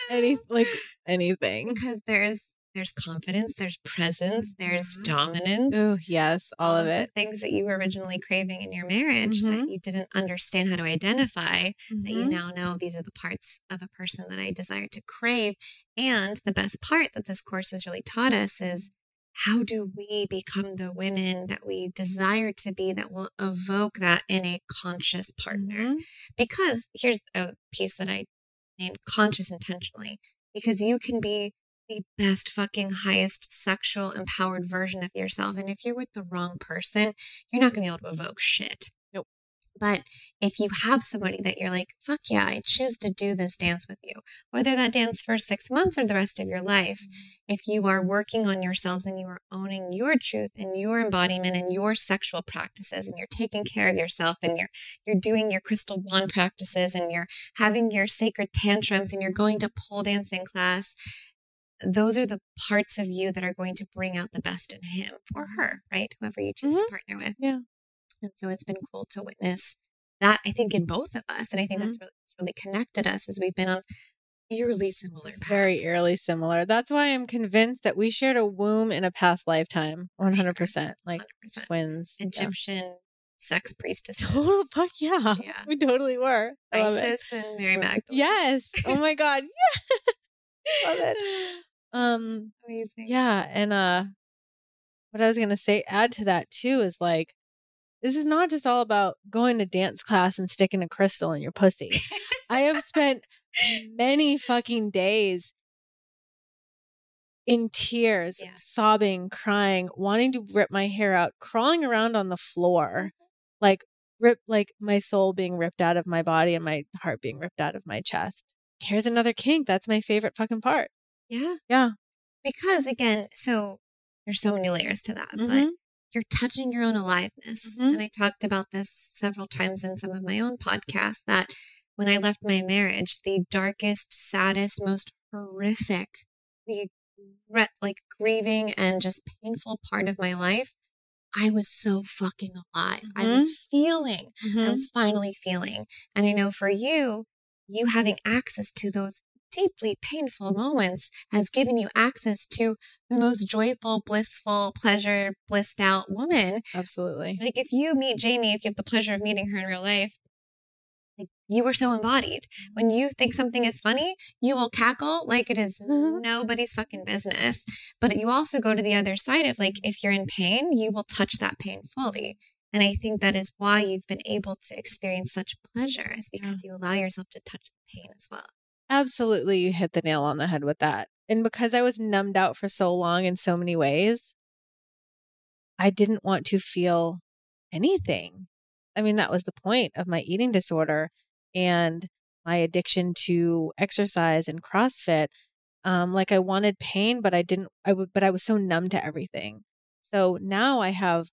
Speaker 2: Any like anything.
Speaker 3: because there's there's confidence, there's presence, there's
Speaker 2: Mhm.
Speaker 3: dominance.
Speaker 2: Oh yes, all of
Speaker 3: the
Speaker 2: it.
Speaker 3: things that you were originally craving in your marriage that
Speaker 2: Mhm.
Speaker 3: you didn't understand how to identify that you
Speaker 2: Mhm.
Speaker 3: now know these are the parts of a person that I desire to crave. And the best part that this course has really taught us is how do we become the women that we desire to be that will evoke that in a conscious partner?
Speaker 2: Mhm.
Speaker 3: Because here's a piece that I named conscious intentionally, because you can be the best fucking highest sexual empowered version of yourself. And if you're with the wrong person, you're not going to be able to evoke shit. But if you have somebody that you're like, fuck yeah, I choose to do this dance with you, whether that dance for six months or the rest of your life, if you are working on yourselves and you are owning your truth and your embodiment and your sexual practices and you're taking care of yourself and you're you're doing your crystal wand practices and you're having your sacred tantrums and you're going to pole dancing class those are the parts of you that are going to bring out the best in him or her right whoever you choose to
Speaker 2: Mhm.
Speaker 3: partner with
Speaker 2: Yeah.
Speaker 3: and so it's been cool to witness that i think in both of us and i think that's really, really connected us as we've been on eerily similar paths.
Speaker 2: Very eerily similar. That's why I'm convinced that we shared a womb in a past lifetime. 100%. Like
Speaker 3: 100%.
Speaker 2: twins. Yeah.
Speaker 3: egyptian sex priestess.
Speaker 2: Oh, fuck yeah.
Speaker 3: Yeah.
Speaker 2: We totally were. I
Speaker 3: isis and mary magdalene
Speaker 2: Yes. Oh my God. Yeah. love it. Um,
Speaker 3: amazing
Speaker 2: yeah. And uh what I was gonna say, add to that too, is like this is not just all about going to dance class and sticking a crystal in your pussy. I have spent many fucking days in tears,
Speaker 3: Yeah.
Speaker 2: sobbing, crying, wanting to rip my hair out, crawling around on the floor, like rip like my soul being ripped out of my body and my heart being ripped out of my chest. Here's another kink. That's my favorite fucking part.
Speaker 3: yeah
Speaker 2: Yeah.
Speaker 3: because again so there's so many layers to that but
Speaker 2: Mhm.
Speaker 3: You're touching your own aliveness.
Speaker 2: Mhm.
Speaker 3: And I talked about this several times in some of my own podcasts that when I left my marriage, the darkest, saddest, most horrific, the re- like grieving and just painful part of my life, I was so fucking alive. I was feeling, I
Speaker 2: Mhm.
Speaker 3: was finally feeling. And I know for you, you having access to those deeply painful moments has given you access to the most joyful, blissful, pleasure, blissed out woman.
Speaker 2: Absolutely.
Speaker 3: Like if you meet Jaime, if you have the pleasure of meeting her in real life, like you were so embodied. When you think something is funny, you will cackle like it is
Speaker 2: Mhm.
Speaker 3: nobody's fucking business. But you also go to the other side of like if you're in pain, you will touch that pain fully. And I think that is why you've been able to experience such pleasure, is because you allow yourself to touch the pain as well.
Speaker 2: Absolutely. You hit the nail on the head with that. And because I was numbed out for so long in so many ways, I didn't want to feel anything. I mean, that was the point of my eating disorder and my addiction to exercise and CrossFit. Um, like I wanted pain, but I didn't, I would, but I was so numb to everything. So now I have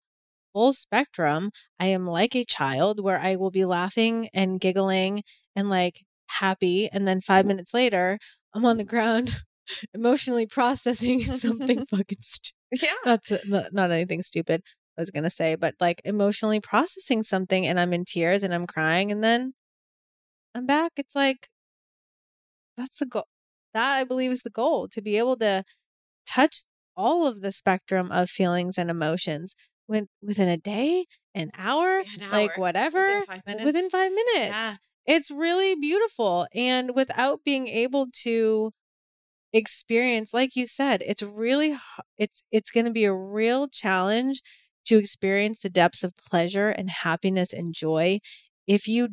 Speaker 2: full spectrum. I am like a child where I will be laughing and giggling and like happy. And then five minutes later, I'm on the ground emotionally processing something fucking stupid.
Speaker 3: Yeah.
Speaker 2: That's not, not anything stupid I was going to say, but like emotionally processing something and I'm in tears and I'm crying and then I'm back. It's like, that's the goal. That I believe is the goal to be able to touch all of the spectrum of feelings and emotions when, within a day, an hour,
Speaker 3: An
Speaker 2: like whatever,
Speaker 3: Within five minutes.
Speaker 2: within five minutes.
Speaker 3: Yeah.
Speaker 2: It's really beautiful. And without being able to experience, like you said, it's really, it's, it's going to be a real challenge to experience the depths of pleasure and happiness and joy if you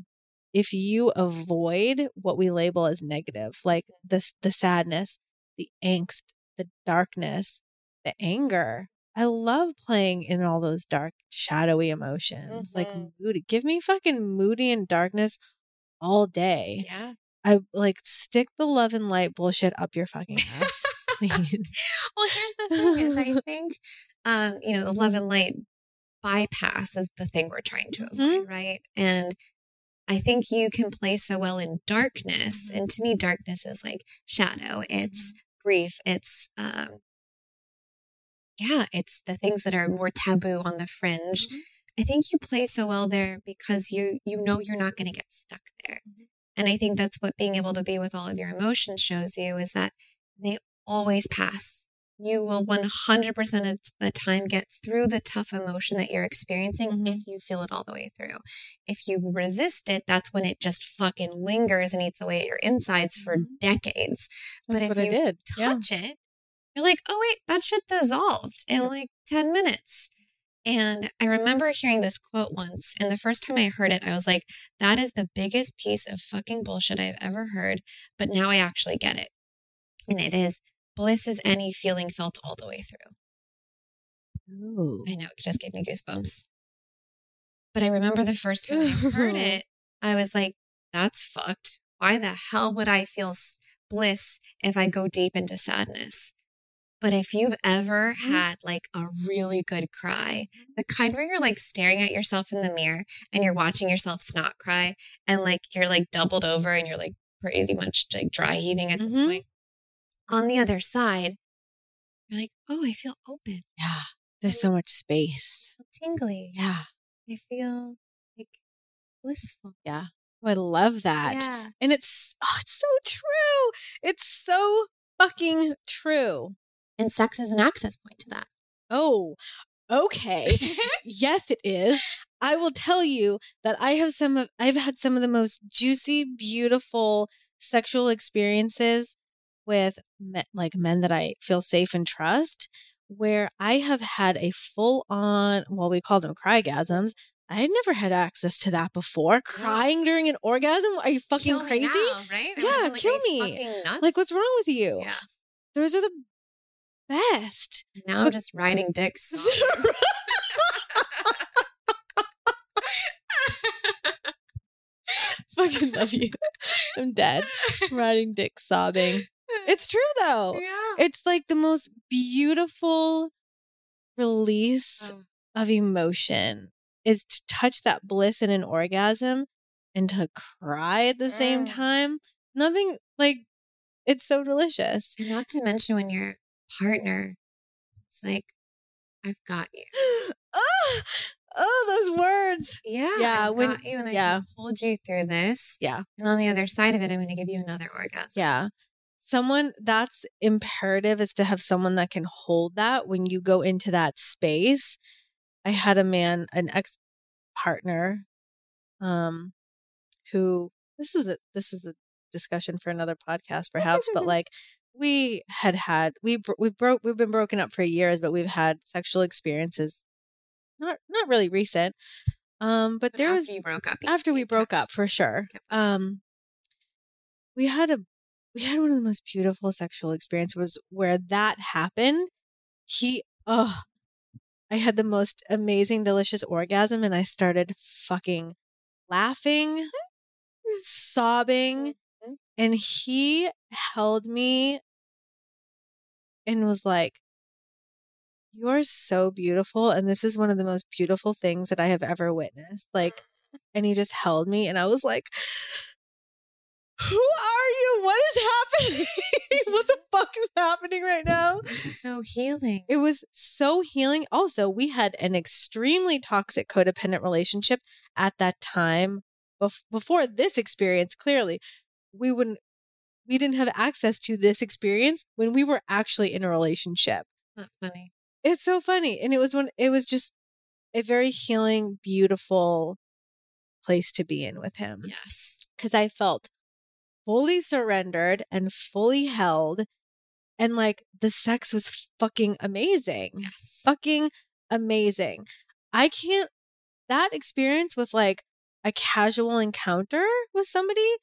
Speaker 2: if you avoid what we label as negative like the the sadness the angst the darkness the anger i love playing in all those dark shadowy emotions like
Speaker 3: Mhm.
Speaker 2: moody give me fucking moody and darkness all day
Speaker 3: Yeah.
Speaker 2: i like stick the love and light bullshit up your fucking ass
Speaker 3: well, here's the thing is I think um, you know, the love mm-hmm. and light bypass is the thing we're trying to avoid, mm-hmm. right? And I think you can play so well in darkness. Mm-hmm. And to me, darkness is like shadow. It's grief. It's um yeah, it's the things that are more taboo on the fringe. I think you play so well there because you you know you're not going to get stuck there. And I think that's what being able to be with all of your emotions shows you is that they always pass. You will 100% of the time get through the tough emotion that you're experiencing
Speaker 2: Mhm.
Speaker 3: if you feel it all the way through. If you resist it, that's when it just fucking lingers and eats away at your insides for
Speaker 2: Mhm.
Speaker 3: decades. But if you
Speaker 2: did yeah
Speaker 3: touch it, you're like, oh, wait, that shit dissolved in like 10 minutes. And I mm-hmm. remember hearing this quote once. And the first time I heard it, I was like, that is the biggest piece of fucking bullshit I've ever heard. But now I actually get it. And it is bliss is any feeling felt all the way through.
Speaker 2: Ooh.
Speaker 3: I know, it just gave me goosebumps. But I remember the first time I heard it, I was like, that's fucked. Why the hell would I feel bliss if I go deep into sadness? But if you've ever
Speaker 2: Mhm.
Speaker 3: had like a really good cry, the kind where you're like staring at yourself in the mirror and you're watching yourself snot cry and like you're like doubled over and you're like pretty much like dry heaving at this
Speaker 2: Mhm.
Speaker 3: point. On the other side, you're like, oh, I feel open,
Speaker 2: yeah there's so much space
Speaker 3: tingly.
Speaker 2: yeah
Speaker 3: I feel like blissful.
Speaker 2: yeah Oh, i love that
Speaker 3: Yeah.
Speaker 2: And it's oh, it's so true. It's so fucking true.
Speaker 3: And sex is an access point to that.
Speaker 2: Oh, okay. yes, it is. I will tell you that I have some of I've had some of the most juicy, beautiful sexual experiences with me, like men that I feel safe and trust where I have had a full on, well, we call them crygasms. I had never had access to that before. Crying during an orgasm? Are you fucking
Speaker 3: Kill
Speaker 2: crazy?
Speaker 3: now, right?
Speaker 2: Yeah,
Speaker 3: like,
Speaker 2: kill me." Like, what's wrong with you?
Speaker 3: Yeah.
Speaker 2: Those are the best.
Speaker 3: Now I'm just riding dicks.
Speaker 2: Fucking love you. I'm dead. Riding dick sobbing. It's true though.
Speaker 3: yeah.
Speaker 2: It's like the most beautiful release
Speaker 3: Oh,
Speaker 2: of emotion is to touch that bliss in an orgasm and to cry at the same
Speaker 3: Mm.
Speaker 2: time. Nothing like it's so delicious.
Speaker 3: Not to mention when your partner, it's like, I've got you.
Speaker 2: oh, oh, those words.
Speaker 3: Yeah.
Speaker 2: Yeah,
Speaker 3: I've
Speaker 2: when-
Speaker 3: got you and I
Speaker 2: yeah.
Speaker 3: can hold you through this.
Speaker 2: Yeah.
Speaker 3: And on the other side of it, I'm going to give you another orgasm.
Speaker 2: Yeah. Someone that's imperative is to have someone that can hold that when you go into that space. I had a man, an ex partner, um, who this is a this is a discussion for another podcast, perhaps, but like we had had we we broke we've been broken up for years, but we've had sexual experiences, not not really recent, um, but,
Speaker 3: But
Speaker 2: there
Speaker 3: after
Speaker 2: was
Speaker 3: you broke up.
Speaker 2: after we broke up for sure um we had a we had one of the most beautiful sexual experiences was where that happened he oh i had the most amazing delicious orgasm and i started fucking laughing sobbing
Speaker 3: Mhm.
Speaker 2: and he held me and was like you are so beautiful and this is one of the most beautiful things that i have ever witnessed like and he just held me and i was like who are you? What is happening? What the fuck is happening right now?
Speaker 3: It's so healing.
Speaker 2: it was so healing. Also we had an extremely toxic codependent relationship at that time bef- before this experience clearly. We wouldn't we didn't have access to this experience when we were actually in a relationship
Speaker 3: Not funny.
Speaker 2: it's so funny and it was when it was just a very healing beautiful place to be in with him
Speaker 3: Yes.
Speaker 2: because i felt fully surrendered and fully held and like the sex was fucking amazing
Speaker 3: Yes.
Speaker 2: fucking amazing i can't that experience with like a casual encounter with somebody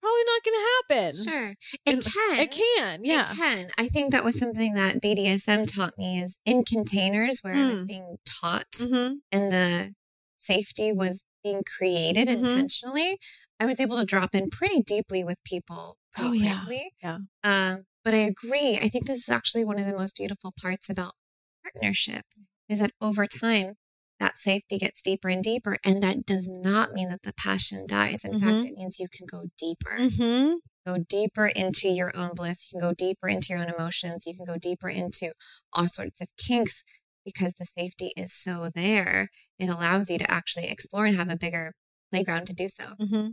Speaker 2: probably not gonna happen
Speaker 3: Sure. It
Speaker 2: And
Speaker 3: can.
Speaker 2: it can yeah
Speaker 3: It can. I think that was something that BDSM taught me is in containers where I was
Speaker 2: Mm.
Speaker 3: being taught
Speaker 2: hmm
Speaker 3: and the safety was being created
Speaker 2: Mhm.
Speaker 3: intentionally. I was able to drop in pretty deeply with people pretty
Speaker 2: Oh, yeah.
Speaker 3: quickly.
Speaker 2: Yeah.
Speaker 3: Um, but I agree. I think this is actually one of the most beautiful parts about partnership is that over time, that safety gets deeper and deeper. And that does not mean that the passion dies. In fact, it means you can go deeper
Speaker 2: hmm
Speaker 3: go deeper into your own bliss. You can go deeper into your own emotions. You can go deeper into all sorts of kinks because the safety is so there. It allows you to actually explore and have a bigger playground to do so.
Speaker 2: hmm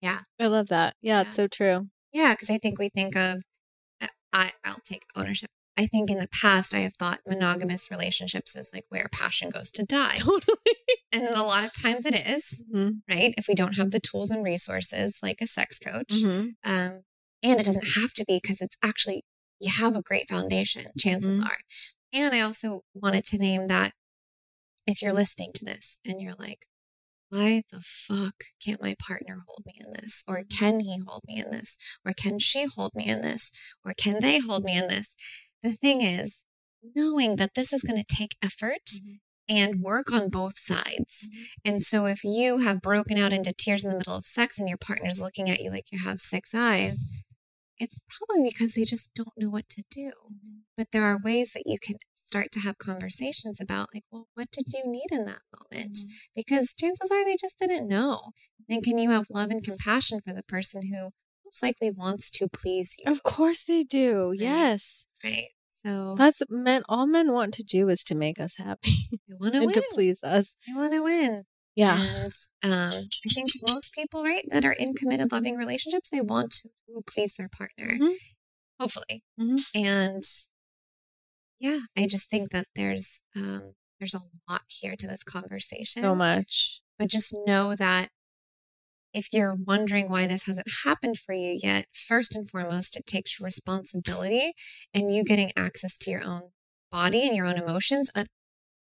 Speaker 3: Yeah.
Speaker 2: I love that. Yeah,
Speaker 3: Yeah.
Speaker 2: it's so true.
Speaker 3: Yeah, because I think we think of, I, I'll take ownership. I think in the past, I have thought monogamous relationships is like where passion goes to die.
Speaker 2: Totally.
Speaker 3: And a lot of times it is,
Speaker 2: hmm
Speaker 3: right? If we don't have the tools and resources like a sex coach.
Speaker 2: hmm
Speaker 3: Um, and it doesn't have to be because it's actually, you have a great foundation, chances
Speaker 2: Mhm.
Speaker 3: are. And I also wanted to name that if you're listening to this and you're like, why the fuck can't my partner hold me in this? Or can he hold me in this? Or can she hold me in this? Or can they hold me in this? The thing is, knowing that this is going to take effort
Speaker 2: Mhm.
Speaker 3: and mm-hmm. work on both sides. Mm-hmm. And so if you have broken out into tears in the middle of sex and your partner's looking at you like you have six eyes, it's probably because they just don't know what to do. Mm-hmm. But there are ways that you can start to have conversations about, like, well, what did you need in that moment? Because chances are they just didn't know. And can you have love and compassion for the person who most likely wants to please you?
Speaker 2: Of course they do. Yes.
Speaker 3: Right. So
Speaker 2: That's men all men want to do is to make us happy
Speaker 3: they want to win.
Speaker 2: to please us.
Speaker 3: They want to win.
Speaker 2: Yeah.
Speaker 3: And um, I think most people, right, that are in committed, loving relationships, they want to please their partner,
Speaker 2: Mhm.
Speaker 3: hopefully.
Speaker 2: Mhm.
Speaker 3: And yeah, I just think that there's um, there's a lot here to this conversation.
Speaker 2: So much.
Speaker 3: But just know that if you're wondering why this hasn't happened for you yet, first and foremost, it takes responsibility and you getting access to your own body and your own emotions. Uh,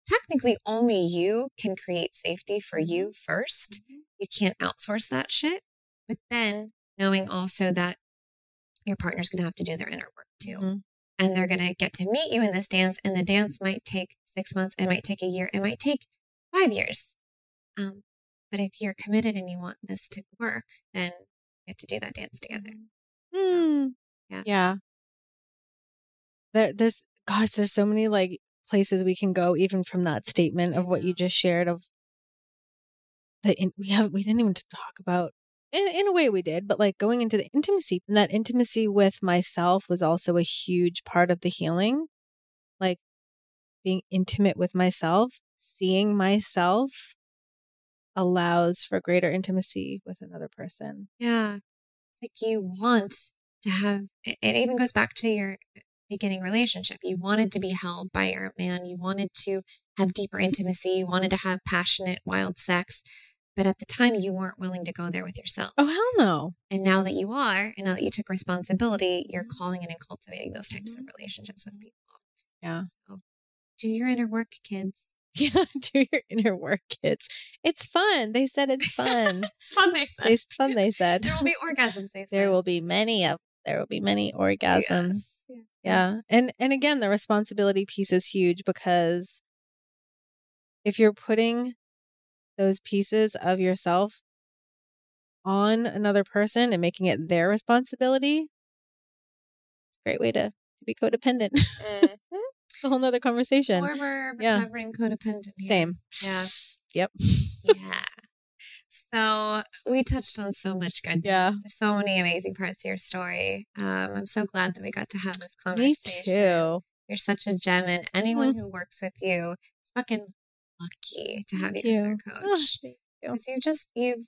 Speaker 3: technically, only you can create safety for you 1st You can't outsource that shit. But then knowing also that your partner's going to have to do their inner work too.
Speaker 2: Mhm.
Speaker 3: And they're going to get to meet you in this dance, and the dance might take six months, it might take a year, it might take five years. Um, but if you're committed and you want this to work, then you have to do that dance together.
Speaker 2: Hmm.
Speaker 3: yeah.
Speaker 2: Yeah. There, there's, gosh, there's so many like places we can go, even from that statement of what you just shared. Of the in, we have we didn't even talk about in, in a way we did but like going into the intimacy and that intimacy with myself was also a huge part of the healing like being intimate with myself seeing myself allows for greater intimacy with another person
Speaker 3: Yeah. It's like you want to have, it even goes back to your uh, beginning relationship. You wanted to be held by your man. You wanted to have deeper intimacy. You wanted to have passionate, wild sex. But at the time, you weren't willing to go there with yourself.
Speaker 2: oh hell no
Speaker 3: And now that you are, and now that you took responsibility, you're calling in and cultivating those types of mm-hmm. relationships with people.
Speaker 2: yeah
Speaker 3: So do your inner work, kids.
Speaker 2: yeah do your inner work kids it's fun they said it's fun
Speaker 3: It's fun, they said.
Speaker 2: it's fun they said
Speaker 3: There will be orgasms, they said.
Speaker 2: there will be many of there will be many orgasms
Speaker 3: Yes.
Speaker 2: yeah
Speaker 3: Yes.
Speaker 2: and and again the responsibility piece is huge because if you're putting those pieces of yourself on another person and making it their responsibility it's a great way to, to be codependent
Speaker 3: Mhm.
Speaker 2: It's a whole nother conversation
Speaker 3: Former
Speaker 2: Yeah.
Speaker 3: recovering codependent. here.
Speaker 2: same
Speaker 3: Yeah.
Speaker 2: yep
Speaker 3: Yeah. So we touched on so much goodness.
Speaker 2: Yeah.
Speaker 3: There's so many amazing parts to your story. Um, I'm so glad that we got to have this conversation.
Speaker 2: me too
Speaker 3: You're such a gem, and anyone who works with you is fucking lucky to have you,
Speaker 2: Thank
Speaker 3: as their
Speaker 2: you. Oh,
Speaker 3: coach.
Speaker 2: you.
Speaker 3: Because you just you've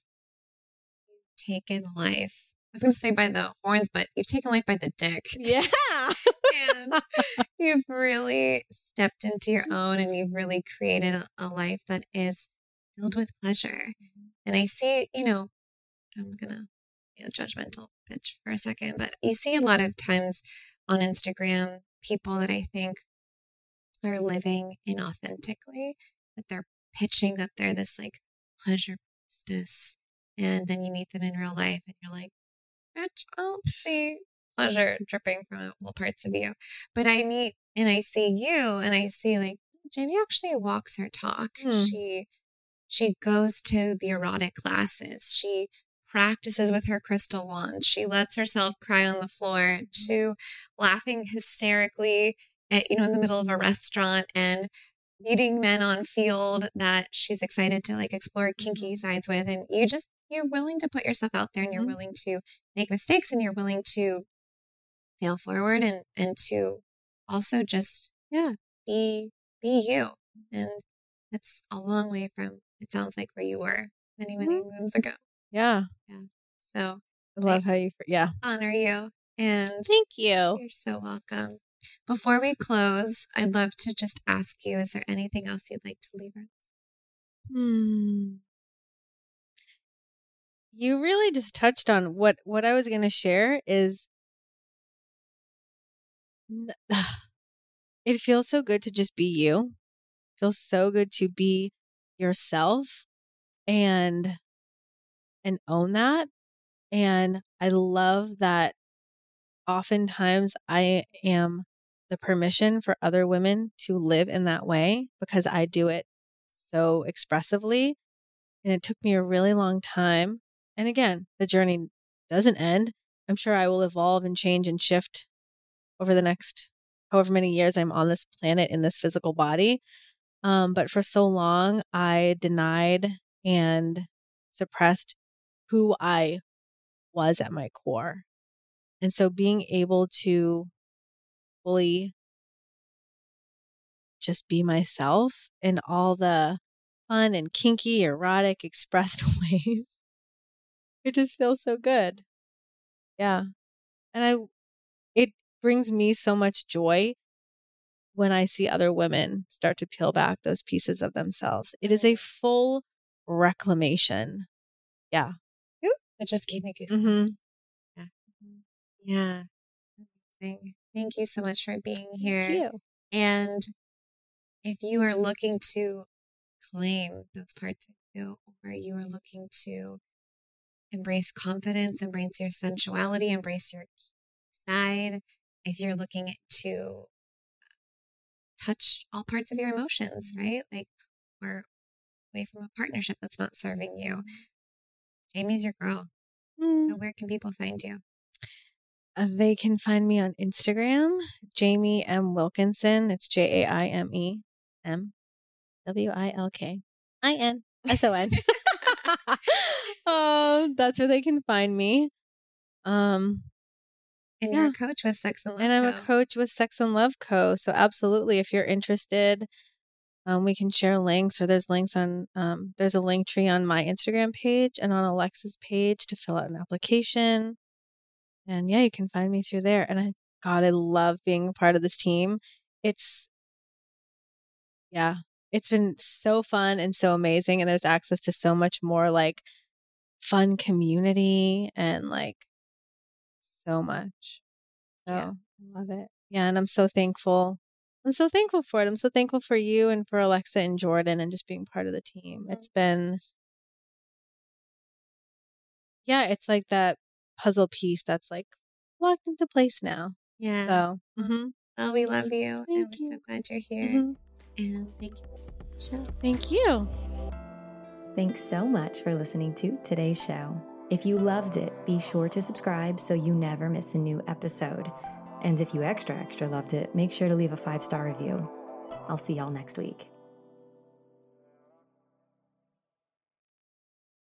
Speaker 3: taken life. I was going to say by the horns, but you've taken life by the dick.
Speaker 2: yeah
Speaker 3: and you've really stepped into your own and you've really created a, a life that is filled with pleasure. Mm-hmm. And I see, you know, I'm gonna be a judgmental bitch for a second, but you see a lot of times on Instagram people that I think are living inauthentically, that they're pitching that they're this like pleasure priestess. And then you meet them in real life and you're like, bitch, I don't see pleasure dripping from all parts of you. But I meet and I see you and I see like Jaime actually walks her talk.
Speaker 2: Hmm.
Speaker 3: She she goes to the erotic classes. She practices with her crystal wand. She lets herself cry on the floor to laughing hysterically at, you know, in the middle of a restaurant and meeting men on field that she's excited to like explore kinky sides with. And you just, you're willing to put yourself out there and you're
Speaker 2: Mhm.
Speaker 3: willing to make mistakes and you're willing to fail forward and, and to also just, yeah, be, be you. And that's a long way from, it sounds like where you were many, many moons ago.
Speaker 2: yeah yeah
Speaker 3: So
Speaker 2: i love how you yeah
Speaker 3: honor you and
Speaker 2: thank you
Speaker 3: you're so welcome. Before we close, I'd love to just ask you, is there anything else you'd like to leave us?
Speaker 2: Hmm. You really just touched on what what I was going to share is it feels so good to just be you. It feels so good to be yourself and and own that. And I love that oftentimes I am the permission for other women to live in that way because I do it so expressively. And it took me a really long time. And again, the journey doesn't end. I'm sure I will evolve and change and shift over the next however many years I'm on this planet in this physical body. Um, but for so long, I denied and suppressed who I was at my core. And so being able to fully just be myself in all the fun and kinky, erotic, expressed ways. It just feels so good. Yeah. And I, it brings me so much joy when I see other women start to peel back those pieces of themselves. It is a full reclamation. Yeah.
Speaker 3: It just gave me goosebumps.
Speaker 2: Mhm.
Speaker 3: Yeah. Yeah. Amazing. Thank you so much for being here.
Speaker 2: Thank you.
Speaker 3: And if you are looking to claim those parts of you, or you are looking to embrace confidence, embrace your sensuality, embrace your side, if you're looking to touch all parts of your emotions, right? Like, or away from a partnership that's not serving you, Jaime's your girl. So, where can people find you?
Speaker 2: Uh, They can find me on Instagram, Jaime M. Wilkinson. It's J A I M E M W I L K I N S O N. oh, that's where they can find me. Um,
Speaker 3: And
Speaker 2: Yeah.
Speaker 3: you're a coach with Sex and Love.
Speaker 2: and I'm a coach with Sex and Love Co. So absolutely, if you're interested, um, we can share links, or there's links on um, there's a link tree on my Instagram page and on Alexa's page to fill out an application. And yeah, you can find me through there. And I, God, I love being a part of this team. It's, yeah, it's been so fun and so amazing. And there's access to so much more like fun community and like so much. So
Speaker 3: Yeah.
Speaker 2: I love it. Yeah. And I'm so thankful. I'm so thankful for it. I'm so thankful for you and for Alexa and Jordan and just being part of the team.
Speaker 3: Mhm.
Speaker 2: It's been, yeah, it's like that puzzle piece that's like locked into place now.
Speaker 3: Yeah.
Speaker 2: So, mm-hmm.
Speaker 3: well, we love you. and
Speaker 2: Thank
Speaker 3: we're so glad you're here.
Speaker 2: Mhm.
Speaker 3: And thank you show.
Speaker 2: thank you.
Speaker 1: Thanks so much for listening to today's show. If you loved it, be sure to subscribe so you never miss a new episode. And if you extra, extra loved it, make sure to leave a five star review. I'll see y'all next week.